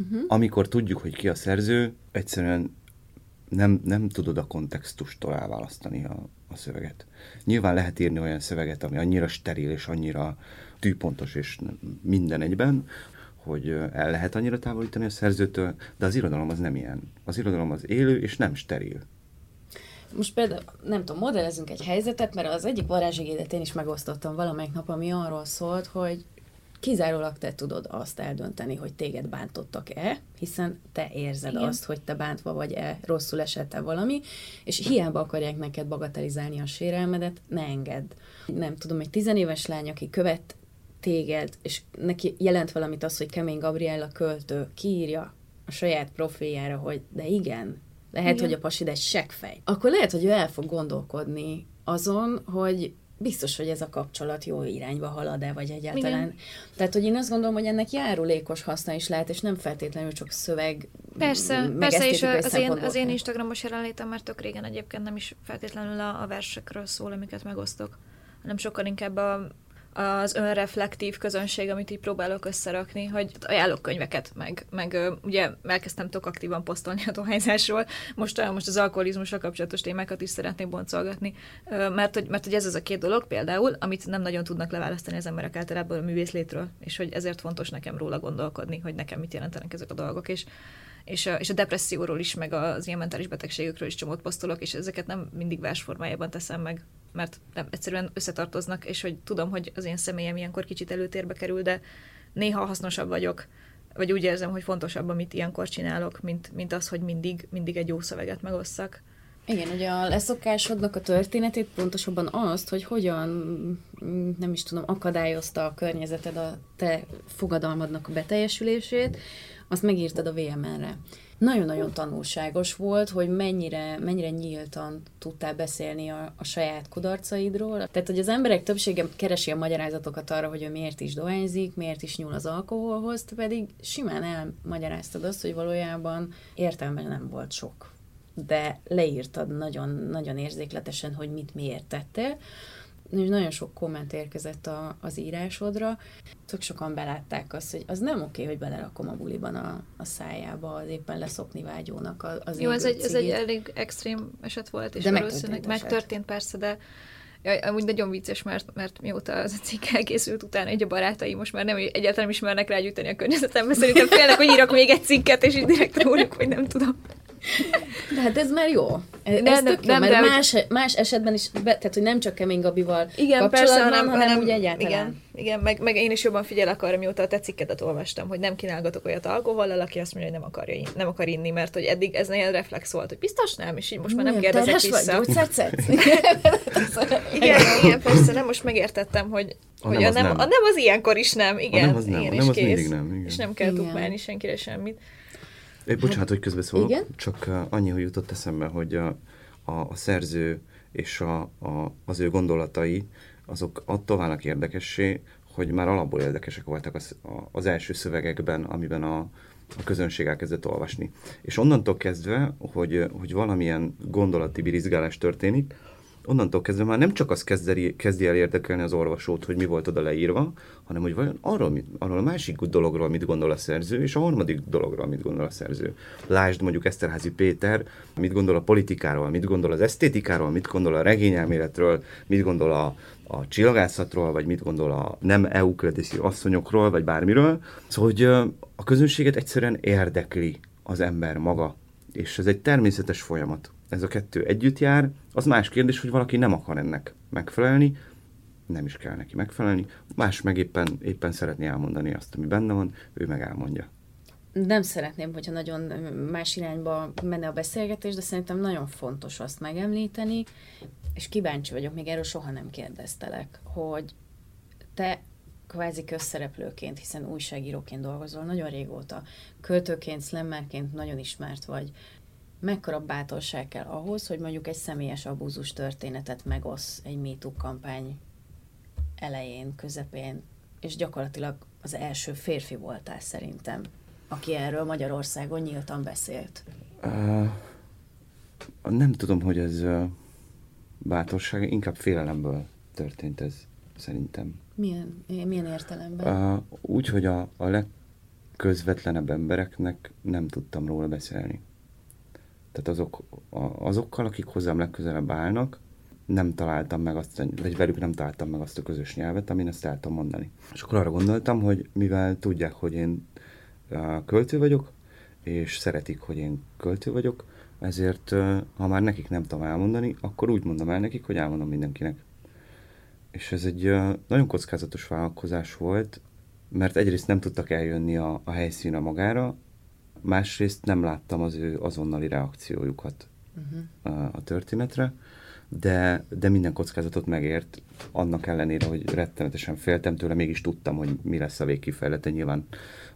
Speaker 2: Uh-huh. Amikor tudjuk, hogy ki a szerző, egyszerűen nem, nem tudod a kontextustól elválasztani a, a szöveget. Nyilván lehet írni olyan szöveget, ami annyira steril és annyira tűpontos és minden egyben, hogy el lehet annyira távolítani a szerzőtől, de az irodalom az nem ilyen. Az irodalom az élő és nem steril.
Speaker 1: Most például, nem tudom, modellezünk egy helyzetet, mert az egyik varázsigédet én is megosztottam valamelyik nap, ami arról szólt, hogy kizárólag te tudod azt eldönteni, hogy téged bántottak-e, hiszen te érzed Igen. azt, hogy te bántva vagy-e, rosszul esette valami, és hiába akarják neked bagatelizálni a sérelmedet, ne engedd. Nem tudom, egy tizenéves lány, aki követ téged, és neki jelent valamit az, hogy Kemény Gabriella költő kiírja a saját profiljára, hogy de igen, lehet, igen. hogy a pasid egy seggfej. Akkor lehet, hogy ő el fog gondolkodni azon, hogy biztos, hogy ez a kapcsolat jó irányba halad-e, vagy egyáltalán. Igen. Tehát, hogy én azt gondolom, hogy ennek járulékos haszna is lehet, és nem feltétlenül csak szöveg.
Speaker 3: Persze, persze, és az én, az én Instagramos jelenlétem már tök régen egyébként nem is feltétlenül a, a versekről szól, amiket megosztok, hanem sokkal inkább a, az önreflektív közönség, amit így próbálok összerakni, hogy ajánlok könyveket, meg, meg ugye elkezdtem tök aktívan posztolni a dohányzásról, most, most az alkoholizmusra kapcsolatos témákat is szeretnék boncolgatni, mert hogy, mert hogy ez az a két dolog például, amit nem nagyon tudnak leválasztani az emberek általában a művészlétről, és hogy ezért fontos nekem róla gondolkodni, hogy nekem mit jelentenek ezek a dolgok, és és a, és a depresszióról is, meg az ilyen mentális betegségekről is csomót posztolok, és ezeket nem mindig versformájában teszem meg, mert nem, egyszerűen összetartoznak, és hogy tudom, hogy az én személyem ilyenkor kicsit előtérbe kerül, de néha hasznosabb vagyok, vagy úgy érzem, hogy fontosabb, amit ilyenkor csinálok, mint, mint az, hogy mindig, mindig egy jó szöveget megosszak.
Speaker 1: Igen, ugye a leszokásodnak a történetét pontosabban azt, hogy hogyan, nem is tudom, akadályozta a környezeted a te fogadalmadnak a beteljesülését, azt megírtad a VMN-re. Nagyon-nagyon tanulságos volt, hogy mennyire, mennyire nyíltan tudtál beszélni a, a saját kudarcaidról. Tehát, hogy az emberek többsége keresi a magyarázatokat arra, hogy ő miért is dohányzik, miért is nyúl az alkoholhoz, te pedig simán elmagyaráztad azt, hogy valójában értelme nem volt sok. De leírtad nagyon, nagyon érzékletesen, hogy mit miért tettél nagyon sok komment érkezett a, az írásodra. Tök sokan belátták azt, hogy az nem oké, hogy belerakom a buliban a, a szájába az éppen leszokni vágyónak az
Speaker 3: Jó, ez egy, ez egy elég extrém eset volt, és de valószínűleg megtörtént persze, de Jaj, amúgy nagyon vicces, mert, mert mióta az a cikk elkészült utána, egy a barátai most már nem egyáltalán ismernek rágyújtani a környezetembe, szerintem félnek, hogy írok még egy cikket, és így direkt róluk, hogy nem tudom.
Speaker 1: De hát ez már jó. Ez nem, tök nem, jó, mert de más, hogy... más esetben is, be, tehát hogy nem csak Kemény Gabival igen, persze, hanem, hanem, hanem úgy egyáltalán.
Speaker 3: Igen, igen meg, meg, én is jobban figyelek arra, mióta a te cikkedet olvastam, hogy nem kínálgatok olyat alkohollal, aki azt mondja, hogy nem, akarja, nem akar inni, mert hogy eddig ez nagyon reflex volt, hogy biztos nem, és így most már nem kérdezek vissza. Vagy, igen, igen, persze, nem, most megértettem, hogy, a hogy nem, a, nem, nem. a nem az ilyenkor is nem, igen, a nem az nem, igen, a nem az kész, nem, igen. és nem kell tukmálni senkire semmit.
Speaker 2: Bocsánat, hogy közbeszólok, Igen? csak annyi, hogy jutott eszembe, hogy a, a, a szerző és a, a, az ő gondolatai, azok attól válnak érdekessé, hogy már alapból érdekesek voltak az, a, az első szövegekben, amiben a, a közönség elkezdett olvasni. És onnantól kezdve, hogy, hogy valamilyen gondolati birizgálás történik, onnantól kezdve már nem csak az kezdi, kezdi el érdekelni az olvasót, hogy mi volt oda leírva, hanem hogy vajon arról, mit, arról a másik dologról mit gondol a szerző, és a harmadik dologról mit gondol a szerző. Lásd mondjuk Eszterházi Péter, mit gondol a politikáról, mit gondol az esztétikáról, mit gondol a regényelméletről, mit gondol a, a csillagászatról, vagy mit gondol a nem eukrediszi asszonyokról, vagy bármiről. Szóval, hogy a közönséget egyszerűen érdekli az ember maga, és ez egy természetes folyamat ez a kettő együtt jár, az más kérdés, hogy valaki nem akar ennek megfelelni, nem is kell neki megfelelni, más meg éppen, éppen szeretné elmondani azt, ami benne van, ő meg elmondja.
Speaker 1: Nem szeretném, hogyha nagyon más irányba menne a beszélgetés, de szerintem nagyon fontos azt megemlíteni, és kíváncsi vagyok, még erről soha nem kérdeztelek, hogy te kvázi közszereplőként, hiszen újságíróként dolgozol nagyon régóta, költőként, slammerként nagyon ismert vagy mekkora bátorság kell ahhoz, hogy mondjuk egy személyes abúzus történetet megosz egy MeToo kampány elején, közepén, és gyakorlatilag az első férfi voltál szerintem, aki erről Magyarországon nyíltan beszélt. Uh,
Speaker 2: nem tudom, hogy ez uh, bátorság, inkább félelemből történt ez, szerintem.
Speaker 1: Milyen, milyen értelemben?
Speaker 2: Uh, úgy, hogy a, a legközvetlenebb embereknek nem tudtam róla beszélni. Tehát azok, azokkal, akik hozzám legközelebb állnak, nem találtam meg azt, vagy velük nem találtam meg azt a közös nyelvet, amin ezt el tudom mondani. És akkor arra gondoltam, hogy mivel tudják, hogy én költő vagyok, és szeretik, hogy én költő vagyok, ezért ha már nekik nem tudom elmondani, akkor úgy mondom el nekik, hogy elmondom mindenkinek. És ez egy nagyon kockázatos vállalkozás volt, mert egyrészt nem tudtak eljönni a, a helyszínre magára, másrészt nem láttam az ő azonnali reakciójukat uh-huh. a, a történetre, de, de minden kockázatot megért, annak ellenére, hogy rettenetesen féltem tőle, mégis tudtam, hogy mi lesz a végkifejlete. Nyilván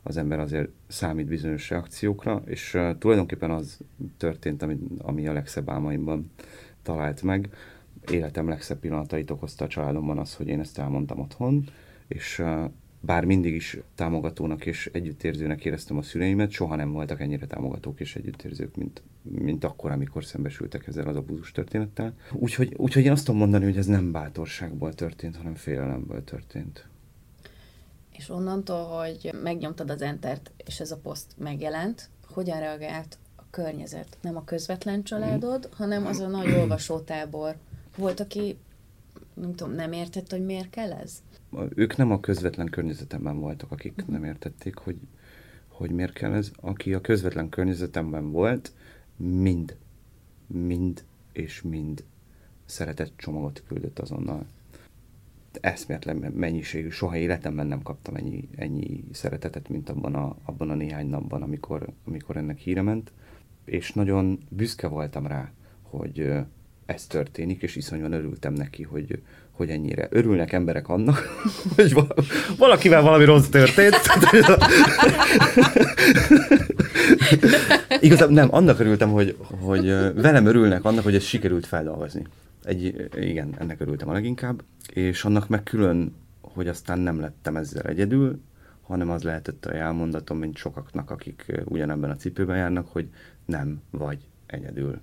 Speaker 2: az ember azért számít bizonyos reakciókra, és uh, tulajdonképpen az történt, ami, ami a legszebb álmaimban talált meg. Életem legszebb pillanatait okozta a családomban az, hogy én ezt elmondtam otthon, és uh, bár mindig is támogatónak és együttérzőnek éreztem a szüleimet, soha nem voltak ennyire támogatók és együttérzők, mint, mint akkor, amikor szembesültek ezzel az abúzus történettel. Úgyhogy, úgyhogy én azt tudom mondani, hogy ez nem bátorságból történt, hanem félelemből történt.
Speaker 1: És onnantól, hogy megnyomtad az entert, és ez a poszt megjelent, hogyan reagált a környezet? Nem a közvetlen családod, hanem az a nagy olvasótábor. Volt, aki nem tudom, nem értett, hogy miért kell ez?
Speaker 2: Ők nem a közvetlen környezetemben voltak, akik nem értették, hogy, hogy miért kell ez. Aki a közvetlen környezetemben volt, mind, mind és mind szeretett csomagot küldött azonnal. Eszméletlen mennyiségű, soha életemben nem kaptam ennyi, ennyi szeretetet, mint abban a, abban a néhány napban, amikor, amikor ennek híre ment. És nagyon büszke voltam rá, hogy ez történik, és iszonyúan örültem neki, hogy, hogy ennyire örülnek emberek annak, hogy valakivel valami rossz történt. Igazából nem, annak örültem, hogy, hogy velem örülnek annak, hogy ez sikerült feldolgozni. Egy, igen, ennek örültem a leginkább, és annak meg külön, hogy aztán nem lettem ezzel egyedül, hanem az lehetett a elmondatom, mint sokaknak, akik ugyanebben a cipőben járnak, hogy nem vagy egyedül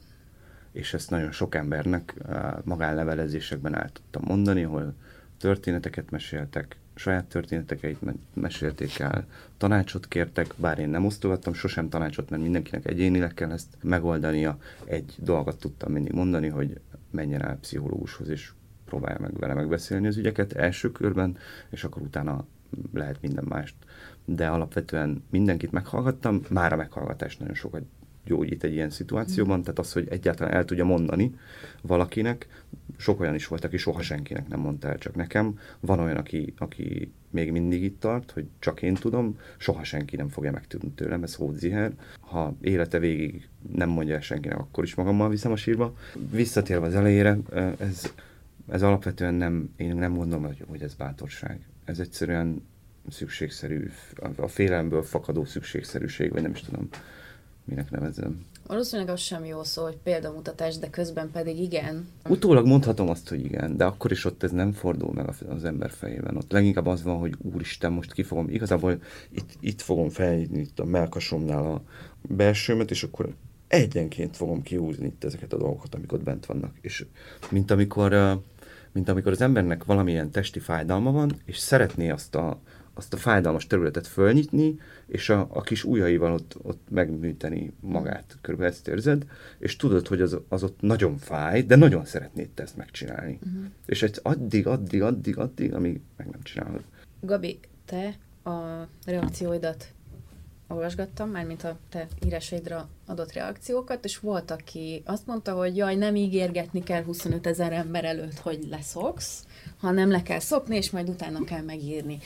Speaker 2: és ezt nagyon sok embernek magánlevelezésekben el tudtam mondani, ahol történeteket meséltek, saját történeteket mesélték el, tanácsot kértek, bár én nem osztogattam sosem tanácsot, mert mindenkinek egyénileg kell ezt megoldania. Egy dolgot tudtam mindig mondani, hogy menjen el pszichológushoz, és próbálja meg vele megbeszélni az ügyeket első körben, és akkor utána lehet minden mást. De alapvetően mindenkit meghallgattam, már a meghallgatás nagyon sokat gyógyít egy ilyen szituációban, tehát az, hogy egyáltalán el tudja mondani valakinek, sok olyan is volt, aki soha senkinek nem mondta el, csak nekem. Van olyan, aki, aki még mindig itt tart, hogy csak én tudom, soha senki nem fogja megtudni tőlem, ez hódziher. Ha élete végig nem mondja el senkinek, akkor is magammal viszem a sírba. Visszatérve az elejére, ez, ez alapvetően nem, én nem gondolom, hogy, hogy ez bátorság. Ez egyszerűen szükségszerű, a félelemből fakadó szükségszerűség, vagy nem is tudom minek nevezem.
Speaker 1: Valószínűleg az sem jó szó, hogy példamutatás, de közben pedig igen.
Speaker 2: Utólag mondhatom azt, hogy igen, de akkor is ott ez nem fordul meg az ember fejében. Ott leginkább az van, hogy úristen, most ki fogom, igazából itt, itt fogom felnyitni itt a melkasomnál a belsőmet, és akkor egyenként fogom kiúzni itt ezeket a dolgokat, amik ott bent vannak. És mint amikor, mint amikor az embernek valamilyen testi fájdalma van, és szeretné azt a, azt a fájdalmas területet fölnyitni, és a, a kis ujjaival ott, ott megműteni magát. Körülbelül ezt érzed, és tudod, hogy az, az ott nagyon fáj, de nagyon szeretnéd te ezt megcsinálni. Uh-huh. És egy addig, addig, addig, addig, amíg meg nem csinálod.
Speaker 1: Gabi, te a reakcióidat olvasgattam, mármint a te írásaidra adott reakciókat, és volt, aki azt mondta, hogy jaj, nem ígérgetni kell 25 ezer ember előtt, hogy leszoksz, hanem le kell szokni, és majd utána kell megírni.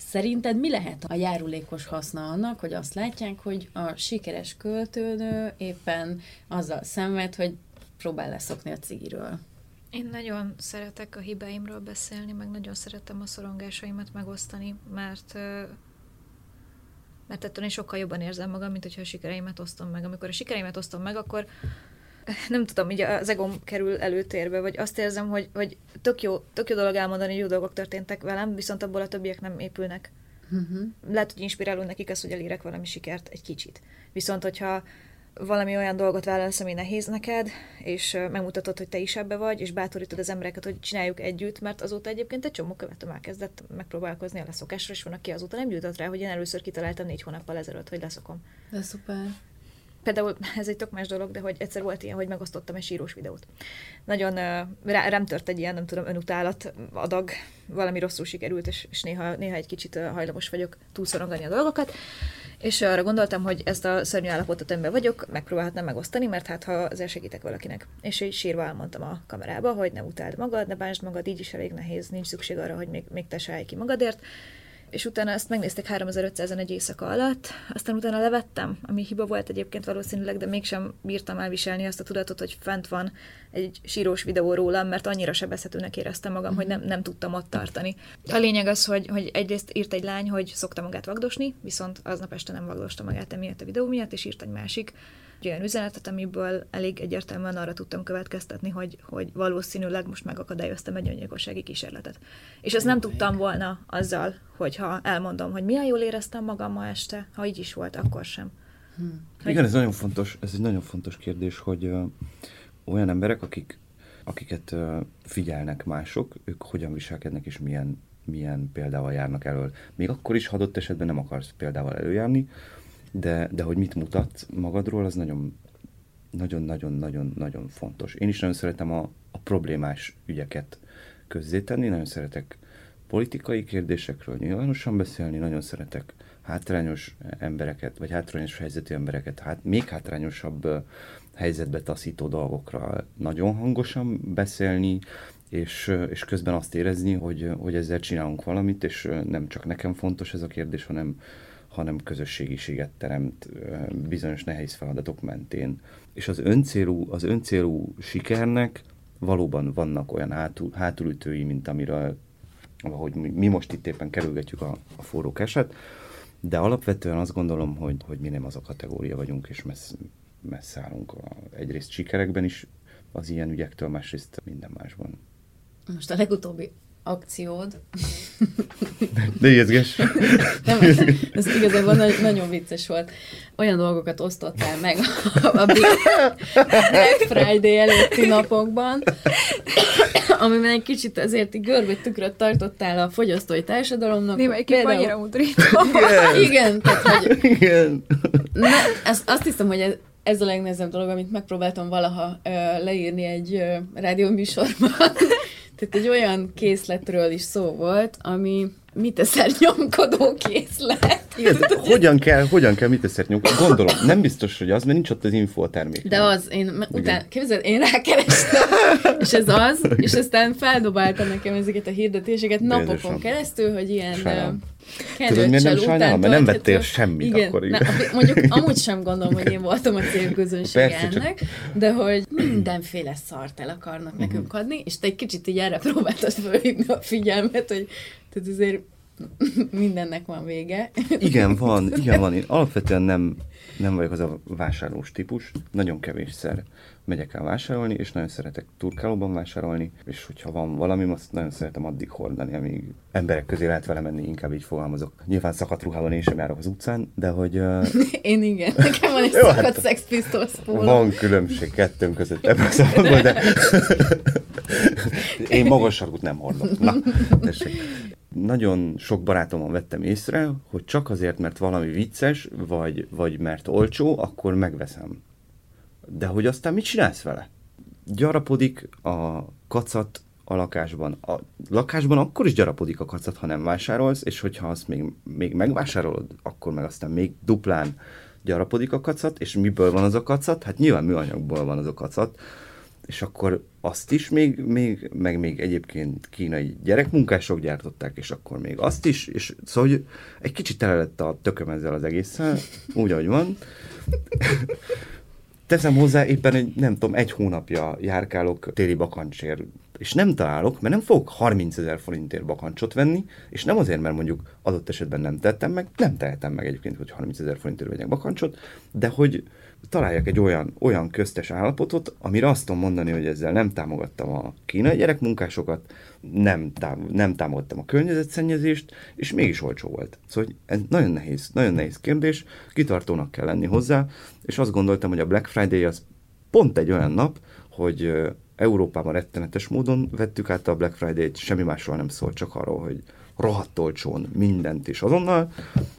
Speaker 1: Szerinted mi lehet a járulékos haszna annak, hogy azt látják, hogy a sikeres költőnő éppen azzal szenved, hogy próbál leszokni a cigiről?
Speaker 3: Én nagyon szeretek a hibáimról beszélni, meg nagyon szeretem a szorongásaimat megosztani, mert mert ettől én sokkal jobban érzem magam, mint hogyha a sikereimet osztom meg. Amikor a sikereimet osztom meg, akkor nem tudom, így az egom kerül előtérbe, vagy azt érzem, hogy, hogy tök, jó, tök jó dolog elmondani, hogy jó dolgok történtek velem, viszont abból a többiek nem épülnek. Uh-huh. Lehet, hogy inspiráló nekik az, hogy elérek valami sikert egy kicsit. Viszont, hogyha valami olyan dolgot vállalsz, ami nehéz neked, és megmutatod, hogy te is ebbe vagy, és bátorítod az embereket, hogy csináljuk együtt, mert azóta egyébként egy csomó követőm elkezdett megpróbálkozni a leszokásra, és van, aki azóta nem jutott rá, hogy én először kitaláltam négy hónappal ezelőtt, hogy leszokom.
Speaker 1: De szuper.
Speaker 3: Például ez egy tök más dolog, de hogy egyszer volt ilyen, hogy megosztottam egy sírós videót. Nagyon rá, rám tört egy ilyen, nem tudom, önutálat adag, valami rosszul sikerült, és, és néha, néha egy kicsit hajlamos vagyok túlszorongani a dolgokat, És arra gondoltam, hogy ezt a szörnyű állapotot, amiben vagyok, megpróbálhatnám megosztani, mert hát ha azért segítek valakinek. És így sírva elmondtam a kamerába, hogy ne utáld magad, ne bánsd magad, így is elég nehéz, nincs szükség arra, hogy még, még te ki magadért és utána ezt megnézték 3500-en egy éjszaka alatt, aztán utána levettem, ami hiba volt egyébként valószínűleg, de mégsem bírtam elviselni azt a tudatot, hogy fent van egy sírós videó rólam, mert annyira sebezhetőnek éreztem magam, hogy nem, nem tudtam ott tartani. A lényeg az, hogy, hogy egyrészt írt egy lány, hogy szokta magát vagdosni, viszont aznap este nem vagdosta magát emiatt a videó miatt, és írt egy másik, olyan üzenetet, amiből elég egyértelműen arra tudtam következtetni, hogy, hogy valószínűleg most megakadályoztam egy öngyilkossági kísérletet. És ezt nem tudtam volna azzal, hogyha elmondom, hogy milyen jól éreztem magam ma este, ha így is volt, akkor sem.
Speaker 2: Hmm. Igen, ez nagyon fontos, ez egy nagyon fontos kérdés, hogy uh, olyan emberek, akik, akiket figyelnek mások, ők hogyan viselkednek és milyen, milyen példával járnak elől. Még akkor is, ha adott esetben nem akarsz példával előjárni, de, de hogy mit mutat magadról, az nagyon nagyon-nagyon-nagyon-nagyon fontos. Én is nagyon szeretem a, a problémás ügyeket közzétenni, nagyon szeretek politikai kérdésekről nyilvánosan beszélni, nagyon szeretek hátrányos embereket, vagy hátrányos helyzetű embereket, hát még hátrányosabb helyzetbe taszító dolgokra nagyon hangosan beszélni, és, és közben azt érezni, hogy, hogy ezzel csinálunk valamit, és nem csak nekem fontos ez a kérdés, hanem, hanem közösségiséget teremt bizonyos nehéz feladatok mentén. És az öncélú, az öncélú sikernek valóban vannak olyan hátul, hátulütői, mint amiről ahogy mi most itt éppen kerülgetjük a, a forró keset, de alapvetően azt gondolom, hogy, hogy mi nem az a kategória vagyunk, és messze, messze állunk a, egyrészt sikerekben is az ilyen ügyektől, másrészt minden másban.
Speaker 1: Most a legutóbbi akciód.
Speaker 2: Ne ijeszges.
Speaker 1: Nem, ez igazából nagyon, nagyon vicces volt. Olyan dolgokat osztottál meg a Black Friday előtti napokban, amiben egy kicsit azért így görbét tükröt tartottál a fogyasztói társadalomnak.
Speaker 3: Némelyik annyira undorító.
Speaker 1: Igen. Igen, tehát, hogy, Igen. Na, azt, azt hiszem, hogy ez, ez a legnehezebb dolog, amit megpróbáltam valaha ö, leírni egy ö, rádióműsorban. Tehát egy olyan készletről is szó volt, ami mit teszel nyomkodó készlet.
Speaker 2: Igen, hogyan kell, hogyan kell mit teszel nyomkodó? Gondolom, nem biztos, hogy az, mert nincs ott az info termék.
Speaker 1: De az, én utána, képzeld, én rákerestem, és ez az, és aztán feldobáltam nekem ezeket a hirdetéseket napokon keresztül, hogy ilyen
Speaker 2: Tudod, miért nem sajnálom? Mert nem vettél semmit
Speaker 1: igen,
Speaker 2: akkor.
Speaker 1: Na, mondjuk amúgy sem gondolom, hogy én voltam a célközönség ennek, csak... de hogy mindenféle szart el akarnak uh-huh. nekünk adni, és te egy kicsit így erre próbáltad fölhívni a figyelmet, hogy tehát azért mindennek van vége.
Speaker 2: Igen, van, igen, van. Én alapvetően nem, nem vagyok az a vásárlós típus. Nagyon kevésszer megyek el vásárolni, és nagyon szeretek turkálóban vásárolni, és hogyha van valami, azt nagyon szeretem addig hordani, amíg emberek közé lehet vele menni, inkább így fogalmazok. Nyilván szakadt ruhában én sem járok az utcán, de hogy... Uh...
Speaker 1: én igen, nekem van egy Jó, szakadt hát, Sex Pistols
Speaker 2: Van különbség kettőnk között ebben a szabadban, de én magas sarkút nem hordok. Na, tessék nagyon sok barátomon vettem észre, hogy csak azért, mert valami vicces, vagy, vagy mert olcsó, akkor megveszem. De hogy aztán mit csinálsz vele? Gyarapodik a kacat a lakásban. A lakásban akkor is gyarapodik a kacat, ha nem vásárolsz, és hogyha azt még, még megvásárolod, akkor meg aztán még duplán gyarapodik a kacat, és miből van az a kacat? Hát nyilván műanyagból van az a kacat, és akkor azt is még, még, meg még egyébként kínai gyerekmunkások gyártották, és akkor még azt is, és szóval hogy egy kicsit tele lett a tököm ezzel az egésszel, úgy, ahogy van. Teszem hozzá, éppen egy, nem tudom, egy hónapja járkálok téli bakancsért, és nem találok, mert nem fogok 30 ezer forintért bakancsot venni, és nem azért, mert mondjuk adott esetben nem tettem meg, nem tehetem meg egyébként, hogy 30 ezer forintért vegyek bakancsot, de hogy találjak egy olyan, olyan köztes állapotot, amire azt tudom mondani, hogy ezzel nem támogattam a kínai gyerekmunkásokat, nem, tám- nem támogattam a környezetszennyezést, és mégis olcsó volt. Szóval ez nagyon nehéz, nagyon nehéz kérdés, kitartónak kell lenni hozzá, és azt gondoltam, hogy a Black Friday az pont egy olyan nap, hogy Európában rettenetes módon vettük át a Black Friday-t, semmi másról nem szólt, csak arról, hogy rohadt olcsón mindent is azonnal,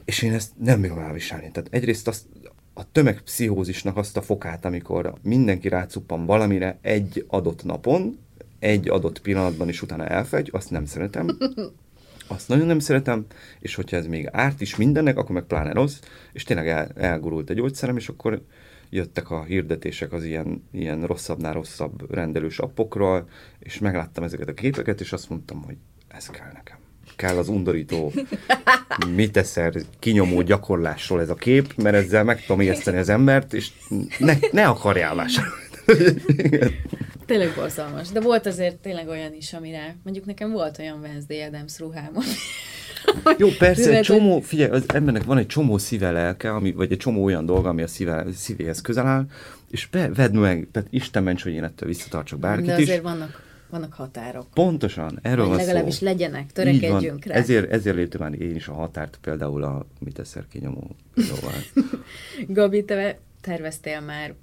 Speaker 2: és én ezt nem bírom elviselni. Tehát egyrészt azt, a tömegpszichózisnak azt a fokát, amikor mindenki rácuppan valamire egy adott napon, egy adott pillanatban is utána elfegy, azt nem szeretem. azt nagyon nem szeretem, és hogyha ez még árt is mindennek, akkor meg pláne rossz, és tényleg el, elgurult a gyógyszerem, és akkor jöttek a hirdetések az ilyen, ilyen rosszabbnál rosszabb rendelős appokról, és megláttam ezeket a képeket, és azt mondtam, hogy ez kell nekem. Kell az undorító, mit eszer, kinyomó gyakorlásról ez a kép, mert ezzel meg tudom ijeszteni az embert, és ne, ne akarjál vásárolni.
Speaker 1: Tényleg borzalmas. De volt azért tényleg olyan is, amire, mondjuk nekem volt olyan Wednesday Adams ruhám,
Speaker 2: Jó, persze, egy csomó, figyelj, az embernek van egy csomó szíve lelke, ami, vagy egy csomó olyan dolga, ami a szíve, szívéhez közel áll, és be, vedd meg, tehát Isten ments, hogy én ettől visszatartsak bárkit
Speaker 1: De azért
Speaker 2: is.
Speaker 1: vannak, vannak határok.
Speaker 2: Pontosan, erről van
Speaker 1: legalábbis
Speaker 2: szó.
Speaker 1: legyenek, törekedjünk
Speaker 2: van.
Speaker 1: rá.
Speaker 2: Ezért, ezért léptem már én is a határt, például a mit eszer kinyomó.
Speaker 1: Gabi, te terveztél már,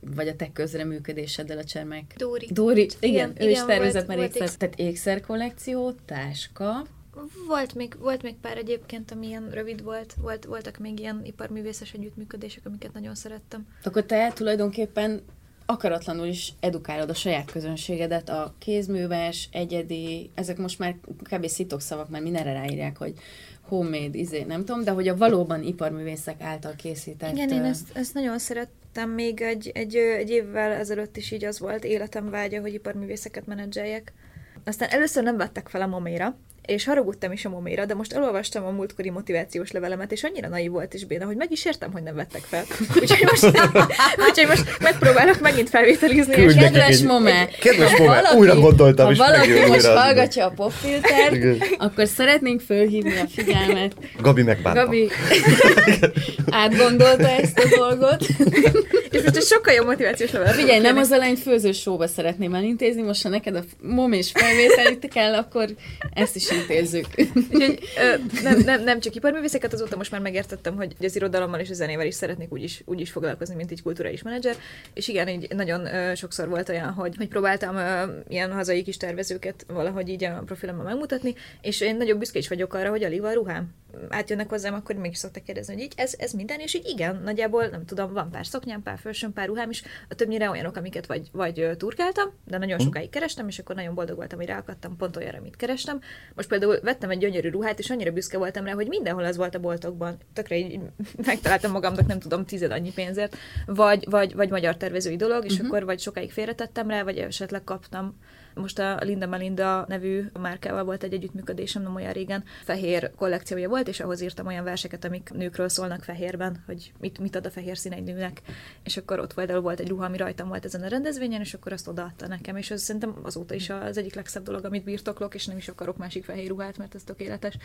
Speaker 1: vagy a te közreműködéseddel a Csermek?
Speaker 3: Dóri.
Speaker 1: Dóri, igen,
Speaker 3: Igen,
Speaker 1: ő is
Speaker 3: igen,
Speaker 1: tervezett
Speaker 3: volt-
Speaker 1: már ékszer,
Speaker 3: ékszer-
Speaker 1: tehát ékszerkollekció, táska,
Speaker 3: Volt még, volt még pár egyébként, ami ilyen rövid volt. volt. Voltak még ilyen iparművészes együttműködések, amiket nagyon szerettem.
Speaker 1: akkor te tulajdonképpen akaratlanul is edukálod a saját közönségedet, a kézműves, egyedi, ezek most már kb. szitokszavak, már mindenre ráírják, hogy homemade, izé, nem tudom, de hogy a valóban iparművészek által készített...
Speaker 3: Igen, én ezt, ezt nagyon szerettem. Még egy, egy, egy évvel ezelőtt is így az volt életem vágya, hogy iparművészeket menedzseljek. Aztán először nem vettek fel a moméra, és haragudtam is a moméra, de most elolvastam a múltkori motivációs levelemet, és annyira naiv volt és béna, hogy meg is értem, hogy nem vettek fel. Úgyhogy most, úgyhogy most megpróbálok megint felvételizni.
Speaker 2: Küldj
Speaker 3: és
Speaker 1: Kedves
Speaker 2: egy-
Speaker 1: Momé!
Speaker 2: Kedves
Speaker 1: ha
Speaker 2: Momé,
Speaker 1: valaki-
Speaker 2: újra gondoltam,
Speaker 1: ha
Speaker 2: és
Speaker 1: valaki
Speaker 2: megjön
Speaker 1: most hallgatja a popfiltert, akkor szeretnénk fölhívni a figyelmet.
Speaker 2: Gabi megbánta.
Speaker 1: Gabi átgondolta ezt a dolgot.
Speaker 3: És most egy sokkal jobb motivációs levelet.
Speaker 1: Figyelj, nem az a lány főzős showba szeretném elintézni, most ha neked a mom és felvételit kell, akkor ezt is intézzük.
Speaker 3: Úgyhogy nem, nem, nem csak iparművészeket, azóta most már megértettem, hogy az irodalommal és a zenével is szeretnék úgy is, úgy is foglalkozni, mint egy kulturális menedzser. És igen, így nagyon sokszor volt olyan, hogy, hogy próbáltam ilyen hazai kis tervezőket valahogy így a profilomban megmutatni, és én nagyon büszke is vagyok arra, hogy alig van ruhám. Átjönnek hozzám, akkor mégis szoktak kérdezni, hogy így ez, ez minden, és így igen, nagyjából nem tudom, van pár szoknyám, pár fölsőm, pár ruhám is, a többnyire olyanok, amiket vagy, vagy turkáltam, de nagyon sokáig kerestem, és akkor nagyon boldog voltam, hogy ráakadtam pont olyanra, amit kerestem. Most például vettem egy gyönyörű ruhát, és annyira büszke voltam rá, hogy mindenhol az volt a boltokban. Tökre így megtaláltam magamnak, nem tudom, tized annyi pénzért, vagy, vagy, vagy magyar tervezői dolog, és uh-huh. akkor vagy sokáig félretettem rá, vagy esetleg kaptam. Most a Linda Melinda nevű márkával volt egy együttműködésem, nem olyan régen. Fehér kollekciója volt, és ahhoz írtam olyan verseket, amik nőkről szólnak fehérben, hogy mit, mit ad a fehér szín egy nőnek. És akkor ott például volt egy ruha, ami rajtam volt ezen a rendezvényen, és akkor azt odaadta nekem, és ez szerintem azóta is az egyik legszebb dolog, amit birtoklok, és nem is akarok másik fehér ruhát, mert ez tökéletes.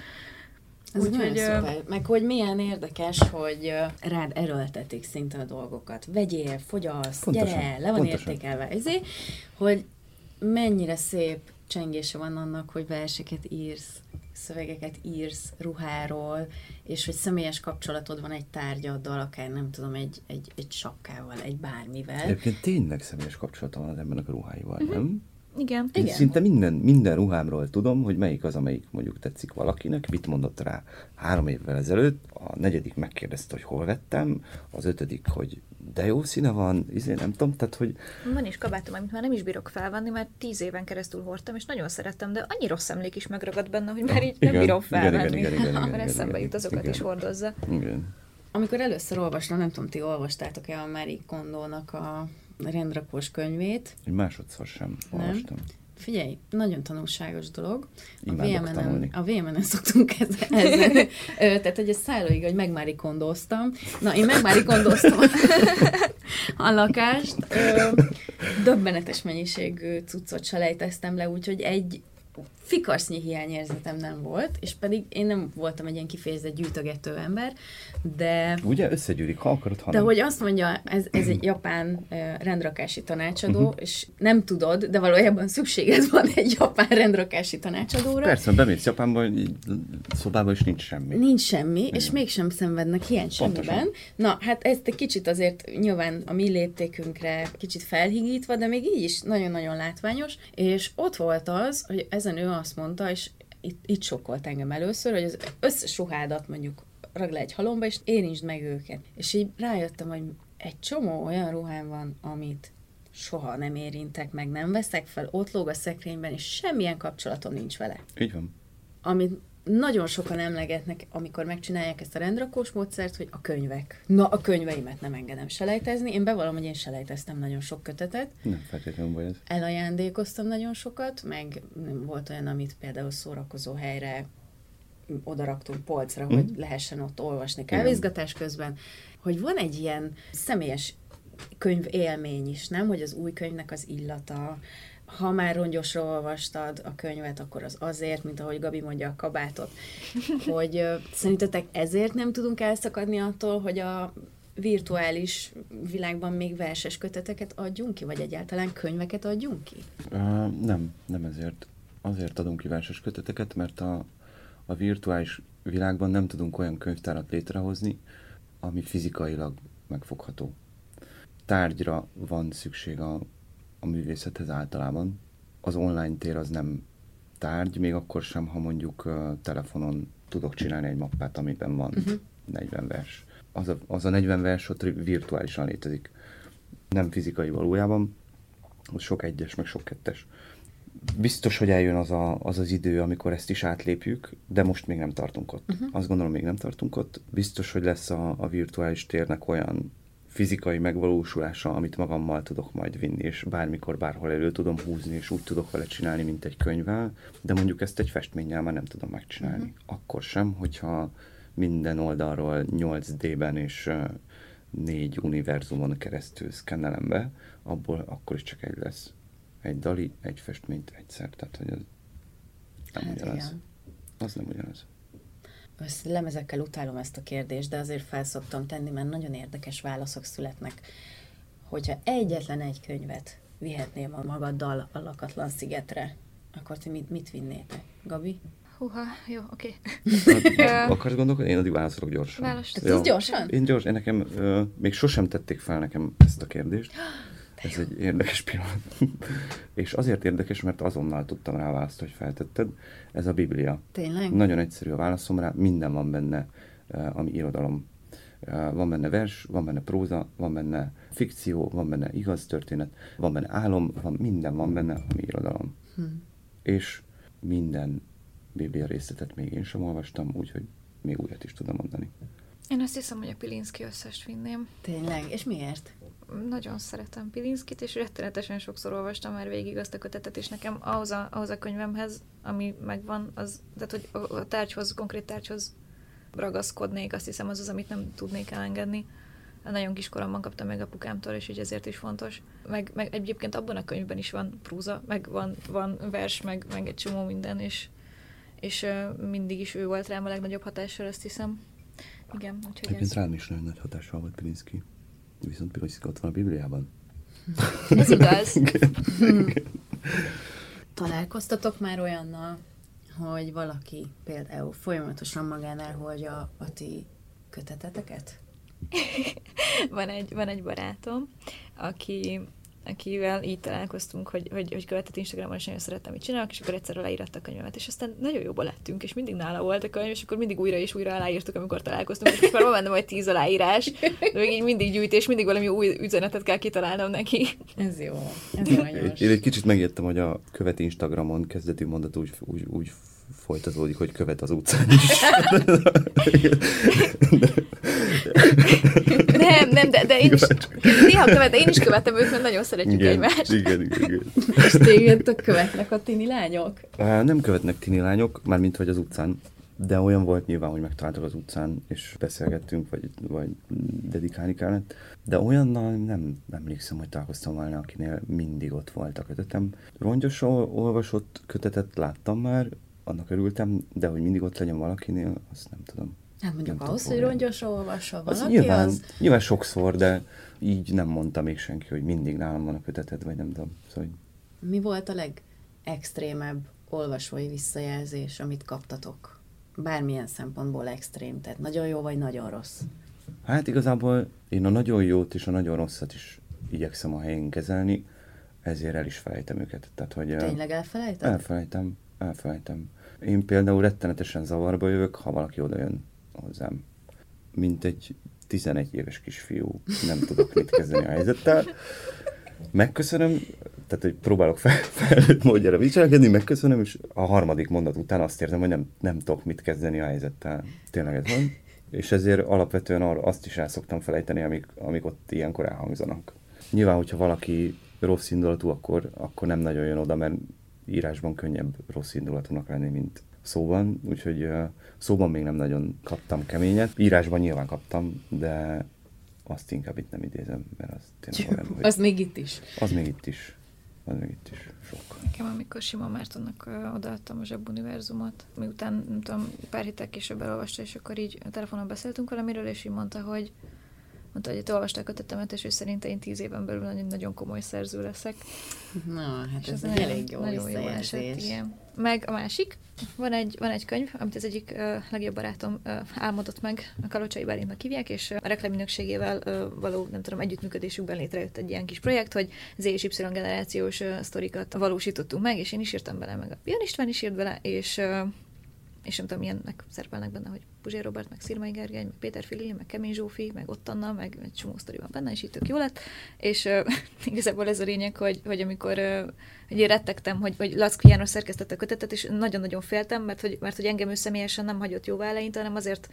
Speaker 1: Ez
Speaker 3: Úgyhogy,
Speaker 1: nagyon
Speaker 3: ö,
Speaker 1: szuper. Meg hogy milyen érdekes, hogy rád erőltetik szinte a dolgokat. Vegyél, fogyasz,
Speaker 2: Pontosan,
Speaker 1: gyere, le van
Speaker 2: pontosan.
Speaker 1: értékelve. Ezért, hogy mennyire szép csengése van annak, hogy verseket írsz, szövegeket írsz ruháról, és hogy személyes kapcsolatod van egy tárgyaddal, akár nem tudom, egy, egy, egy sapkával, egy bármivel.
Speaker 2: Egyébként tényleg személyes kapcsolata van az embernek a ruháival, nem?
Speaker 3: Igen.
Speaker 2: Én
Speaker 1: Igen.
Speaker 2: szinte minden, minden ruhámról tudom, hogy melyik az, amelyik mondjuk tetszik valakinek, mit mondott rá három évvel ezelőtt, a negyedik megkérdezte, hogy hol vettem, az ötödik, hogy de jó színe van, izé nem tudom, tehát hogy
Speaker 3: Van is kabátom, amit már nem is bírok felvenni, mert tíz éven keresztül hordtam, és nagyon szerettem, de annyi rossz emlék is megragad benne, hogy már így nem
Speaker 2: Igen,
Speaker 3: bírom
Speaker 2: igen,
Speaker 3: felvenni.
Speaker 2: igen, igen, igen, igen,
Speaker 3: Akkor
Speaker 2: igen,
Speaker 3: eszembe
Speaker 2: igen,
Speaker 3: jut azokat
Speaker 2: igen.
Speaker 3: is hordozza.
Speaker 2: igen.
Speaker 1: Amikor először olvastam, nem tudom, ti olvastátok-e a Marie Kondónak a rendrakós könyvét,
Speaker 2: Egy másodszor sem olvastam.
Speaker 1: Figyelj, nagyon tanulságos dolog. A VMN-en, a VMN-en szoktunk ezzel, tehát hogy ez szállóig, hogy megmári kondóztam. Na, én megmári kondóztam a lakást. Döbbenetes mennyiségű cuccot selejteztem le, úgyhogy egy fikarsznyi hiányérzetem nem volt, és pedig én nem voltam egy ilyen kifejezett gyűjtögető ember, de
Speaker 2: Ugye összegyűrik, ha akarod, ha
Speaker 1: de
Speaker 2: nem.
Speaker 1: hogy azt mondja, ez, ez egy japán rendrakási tanácsadó, és nem tudod, de valójában szükséged van egy japán rendrakási tanácsadóra.
Speaker 2: Persze, bemész Japánba, szobában is nincs semmi.
Speaker 1: Nincs semmi, és mégsem szenvednek hiány semmiben. Na, hát ezt egy kicsit azért nyilván a mi léptékünkre kicsit felhigítva, de még így is nagyon-nagyon látványos, és ott volt az, hogy ezen ő azt mondta, és itt, itt sokkolt engem először, hogy az összes ruhádat mondjuk ragd le egy halomba, és érintsd meg őket. És így rájöttem, hogy egy csomó olyan ruhám van, amit soha nem érintek meg, nem veszek fel, ott lóg a szekrényben, és semmilyen kapcsolatom nincs vele
Speaker 2: Így van.
Speaker 1: amit nagyon sokan emlegetnek, amikor megcsinálják ezt a rendrakós módszert, hogy a könyvek. Na, a könyveimet nem engedem selejtezni. Én bevallom, hogy én selejteztem nagyon sok kötetet.
Speaker 2: Nem feltétlenül baj ez.
Speaker 1: Elajándékoztam nagyon sokat, meg volt olyan, amit például szórakozó helyre odaraktunk polcra, mm. hogy lehessen ott olvasni kávézgatás közben, hogy van egy ilyen személyes könyv élmény is, nem? Hogy az új könyvnek az illata, ha már rongyosra olvastad a könyvet, akkor az azért, mint ahogy Gabi mondja a kabátot, hogy szerintetek ezért nem tudunk elszakadni attól, hogy a virtuális világban még verses köteteket adjunk ki, vagy egyáltalán könyveket adjunk ki?
Speaker 2: Uh, nem, nem ezért. Azért adunk ki verses köteteket, mert a, a virtuális világban nem tudunk olyan könyvtárat létrehozni, ami fizikailag megfogható. Tárgyra van szükség a, a művészethez általában. Az online tér az nem tárgy, még akkor sem, ha mondjuk uh, telefonon tudok csinálni egy mappát, amiben van uh-huh. 40 vers. Az a, az a 40 vers ott virtuálisan létezik. Nem fizikai valójában, az sok egyes, meg sok kettes. Biztos, hogy eljön az, a, az az idő, amikor ezt is átlépjük, de most még nem tartunk ott. Uh-huh. Azt gondolom, még nem tartunk ott. Biztos, hogy lesz a, a virtuális térnek olyan fizikai megvalósulása, amit magammal tudok majd vinni, és bármikor, bárhol elő tudom húzni, és úgy tudok vele csinálni, mint egy könyvvel, de mondjuk ezt egy festménnyel már nem tudom megcsinálni. Uh-huh. Akkor sem, hogyha minden oldalról 8D-ben és négy univerzumon keresztül szkennelem be, abból akkor is csak egy lesz. Egy dali, egy festményt egyszer, tehát hogy az nem hát ugyanaz. Igen. Az nem ugyanaz
Speaker 1: ezt lemezekkel utálom ezt a kérdést, de azért felszoktam tenni, mert nagyon érdekes válaszok születnek. Hogyha egyetlen egy könyvet vihetném a magaddal a lakatlan szigetre, akkor ti mit, mit vinnétek? Gabi?
Speaker 3: Húha, jó, oké.
Speaker 2: Okay. Akarsz gondolkodni? Én addig válaszolok gyorsan.
Speaker 1: Válasz. Ez gyorsan?
Speaker 2: Én gyors, én nekem, uh, még sosem tették fel nekem ezt a kérdést. Ez egy érdekes pillanat. és azért érdekes, mert azonnal tudtam rá választ, hogy feltetted. Ez a Biblia.
Speaker 1: Tényleg?
Speaker 2: Nagyon egyszerű a válaszom rá, minden van benne, eh, ami irodalom. Eh, van benne vers, van benne próza, van benne fikció, van benne igaz történet, van benne álom, van, minden van benne, ami irodalom. Hm. És minden Biblia részletet még én sem olvastam, úgyhogy még újat is tudom mondani.
Speaker 3: Én azt hiszem, hogy a Pilinszki összest vinném.
Speaker 1: Tényleg? És miért?
Speaker 3: Nagyon szeretem Pilinszkit, és rettenetesen sokszor olvastam már végig azt a kötetet, és nekem ahhoz a, ahhoz a könyvemhez, ami megvan, az, tehát hogy a, a tárgyhoz, konkrét tárgyhoz ragaszkodnék, azt hiszem az az, amit nem tudnék elengedni. Nagyon kiskoromban kaptam meg apukámtól, és így ezért is fontos. Meg, meg egyébként abban a könyvben is van próza, meg van, van vers, meg, meg egy csomó minden, és, és mindig is ő volt rám a legnagyobb hatással, azt hiszem. Igen, úgyhogy
Speaker 2: Egyébként ez... rám is nagyon nagy hatással volt Pilinszki. Viszont Pilinszki ott van a Bibliában.
Speaker 3: Ez igaz.
Speaker 1: Találkoztatok már olyannal, hogy valaki például folyamatosan magánál hordja a ti köteteteket?
Speaker 3: van, egy, van egy barátom, aki akivel így találkoztunk, hogy, hogy, hogy követett Instagramon, és nagyon szerettem, mit csinálok, és akkor egyszerre leíratta a könyvemet, és aztán nagyon jobban lettünk, és mindig nála volt a könyv, és akkor mindig újra és újra aláírtuk, amikor találkoztunk, és már van benne majd tíz aláírás, de még így mindig gyűjtés, mindig valami új üzenetet kell kitalálnom neki.
Speaker 1: Ez jó, ez aranyos.
Speaker 2: Én egy kicsit megértem, hogy a követ Instagramon kezdeti mondat úgy, úgy, úgy folytatódik, hogy követ az utcán is.
Speaker 3: nem, nem, de, de én is néha követ, de én is követem őt, mert nagyon szeretjük igen, egymást.
Speaker 2: Igen, igen, igen.
Speaker 1: És téged követnek a tini lányok?
Speaker 2: Nem követnek tini lányok, mármint hogy az utcán, de olyan volt nyilván, hogy megtaláltak az utcán, és beszélgettünk, vagy, vagy dedikálni kellett. De olyannal nem emlékszem, hogy találkoztam volna, akinél mindig ott volt a kötetem. Rongyos olvasott kötetet láttam már, annak örültem, de hogy mindig ott legyen valakinél, azt nem tudom.
Speaker 1: Hát mondjuk ahhoz, hogy rongyos olvassa valaki, az
Speaker 2: nyilván,
Speaker 1: az...
Speaker 2: nyilván sokszor, de így nem mondta még senki, hogy mindig nálam van a köteted, vagy nem tudom. Szóval,
Speaker 1: hogy... Mi volt a legextrémebb olvasói visszajelzés, amit kaptatok? Bármilyen szempontból extrém, tehát nagyon jó vagy nagyon rossz?
Speaker 2: Hát igazából én a nagyon jót és a nagyon rosszat is igyekszem a helyén kezelni, ezért el is felejtem őket. Tehát, hogy
Speaker 1: Tényleg elfelejtem?
Speaker 2: Elfelejtem, elfelejtem. Én például rettenetesen zavarba jövök, ha valaki oda jön hozzám. Mint egy 11 éves kisfiú, nem tudok mit kezdeni a helyzettel. Megköszönöm, tehát hogy próbálok fel, felnőtt módjára viselkedni, megköszönöm, és a harmadik mondat után azt érzem, hogy nem, nem tudok mit kezdeni a helyzettel. Tényleg ez van. És ezért alapvetően arra azt is el szoktam felejteni, amik, amik ott ilyenkor elhangzanak. Nyilván, hogyha valaki rossz indulatú, akkor, akkor nem nagyon jön oda, mert írásban könnyebb rossz indulatúnak lenni, mint szóban, úgyhogy uh, szóban még nem nagyon kaptam keményet. Írásban nyilván kaptam, de azt inkább itt nem idézem, mert az tényleg olyan,
Speaker 1: hogy... Az még itt is.
Speaker 2: Az még itt is. Az még itt is sok.
Speaker 3: Nekem, amikor Sima Mártonnak odaadtam a zsebuniverzumot, miután, nem tudom, pár héttel később elolvasta, és akkor így a telefonon beszéltünk valamiről, és így mondta, hogy mondta, hogy olvasták a kötetemet, és ő szerint én tíz éven belül nagyon, nagyon komoly szerző leszek.
Speaker 1: Na, hát ez, ez egy elég jó nagyon jó esett,
Speaker 3: igen. Meg a másik, van egy, van egy könyv, amit az egyik uh, legjobb barátom uh, álmodott meg, a Kalocsai Bálintnak hívják, és a rekláminökségével uh, való, nem tudom, együttműködésükben létrejött egy ilyen kis projekt, hogy Z és Y generációs uh, sztorikat valósítottunk meg, és én is írtam bele, meg a Pian István is írt bele, és uh, és nem tudom, milyennek szerepelnek benne, hogy Puzsér Robert, meg Szirmai Gergely, meg Péter Fili, meg Kemény Zsófi, meg ott Anna, meg egy csomó sztori van benne, és így tök jó lett. És uh, igazából ez a lényeg, hogy, hogy amikor uh, hogy én rettegtem, hogy, hogy Lackfi János szerkesztette a kötetet, és nagyon-nagyon féltem, mert hogy, mert hogy engem ő személyesen nem hagyott jóvá eleinte, hanem azért,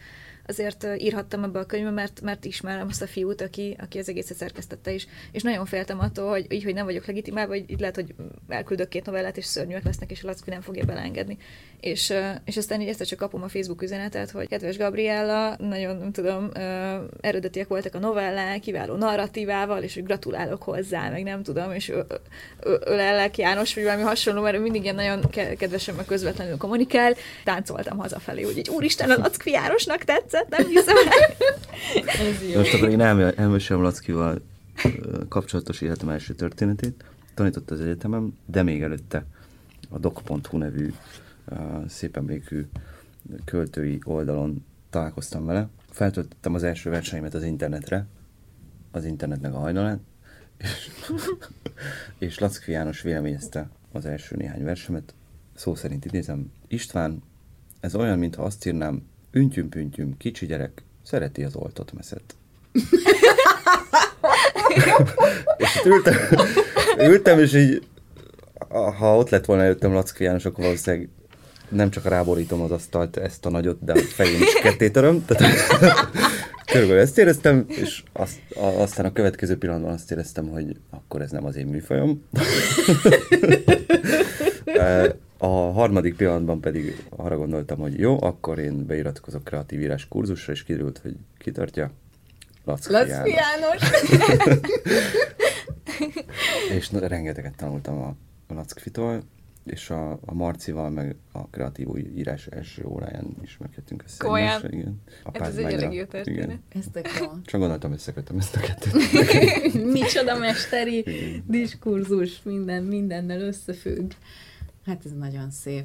Speaker 3: azért írhattam ebbe a könyvbe, mert, mert ismerem azt a fiút, aki, aki az egészet szerkesztette is. És nagyon féltem attól, hogy így, hogy nem vagyok legitimálva, hogy így lehet, hogy elküldök két novellát, és szörnyűek lesznek, és a Lackfi nem fogja beleengedni. És, és aztán így ezt csak kapom a Facebook üzenetet, hogy kedves Gabriella, nagyon nem tudom, eredetiek voltak a novellák, kiváló narratívával, és hogy gratulálok hozzá, meg nem tudom, és ölellek János, vagy valami hasonló, mert mindig ilyen nagyon kedvesen, meg közvetlenül kommunikál. Táncoltam hazafelé, hogy egy úristen, a Lackfi Jánosnak tetszett, nem hiszem
Speaker 2: el. Most akkor én elmesélem Lackival kapcsolatos életem első történetét. Tanított az egyetemem, de még előtte a doc.hu nevű szép emlékű költői oldalon találkoztam vele. Feltöltöttem az első verseimet az internetre, az internetnek a hajnalán, és, és Lackfi János véleményezte az első néhány versemet. Szó szerint idézem, István, ez olyan, mintha azt írnám, üntyüm-püntyüm, kicsi gyerek, szereti az oltott meszet. és ültem, ültem, és így, ha ott lett volna előttem Lackfi János, akkor valószínűleg nem csak ráborítom az asztalt, ezt a nagyot, de a fején is ketté töröm. Tehát körülbelül ezt éreztem, és azt, a, aztán a következő pillanatban azt éreztem, hogy akkor ez nem az én műfajom. a harmadik pillanatban pedig arra gondoltam, hogy jó, akkor én beiratkozok kreatív írás kurzusra, és kiderült, hogy kitartja.
Speaker 1: Lackfi János. János.
Speaker 2: és rengeteget tanultam a Lackfitól, és a, a Marcival, meg a kreatív írás első óráján ismerkedtünk össze.
Speaker 3: Komolyan?
Speaker 2: Igen.
Speaker 3: A Ez egy elég jó történet.
Speaker 1: Ezt a
Speaker 2: Csak gondoltam, összekötöm ezt a kettőt.
Speaker 1: Micsoda mesteri diskurzus, minden mindennel összefügg. Hát ez nagyon szép.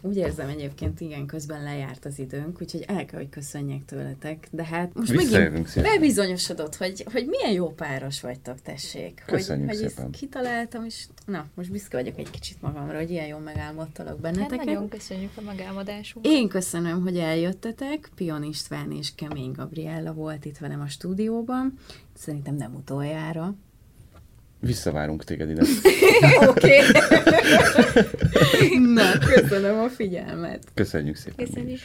Speaker 1: Úgy érzem egyébként, igen, közben lejárt az időnk, úgyhogy el kell, hogy köszönjek tőletek. De hát most megint bebizonyosodott, hogy, hogy milyen jó páros vagytok, tessék.
Speaker 2: Köszönjük
Speaker 1: hogy,
Speaker 2: szépen.
Speaker 1: Hogy ezt kitaláltam, és na, most büszke vagyok egy kicsit magamra, hogy ilyen jól megálmodtalak benneteket.
Speaker 3: Hát nagyon köszönjük a megálmodásunkat.
Speaker 1: Én köszönöm, hogy eljöttetek. Pion István és Kemény Gabriella volt itt velem a stúdióban. Szerintem nem utoljára.
Speaker 2: Visszavárunk téged ide.
Speaker 1: Oké. Na, köszönöm a figyelmet.
Speaker 2: Köszönjük szépen.
Speaker 3: Köszönjük.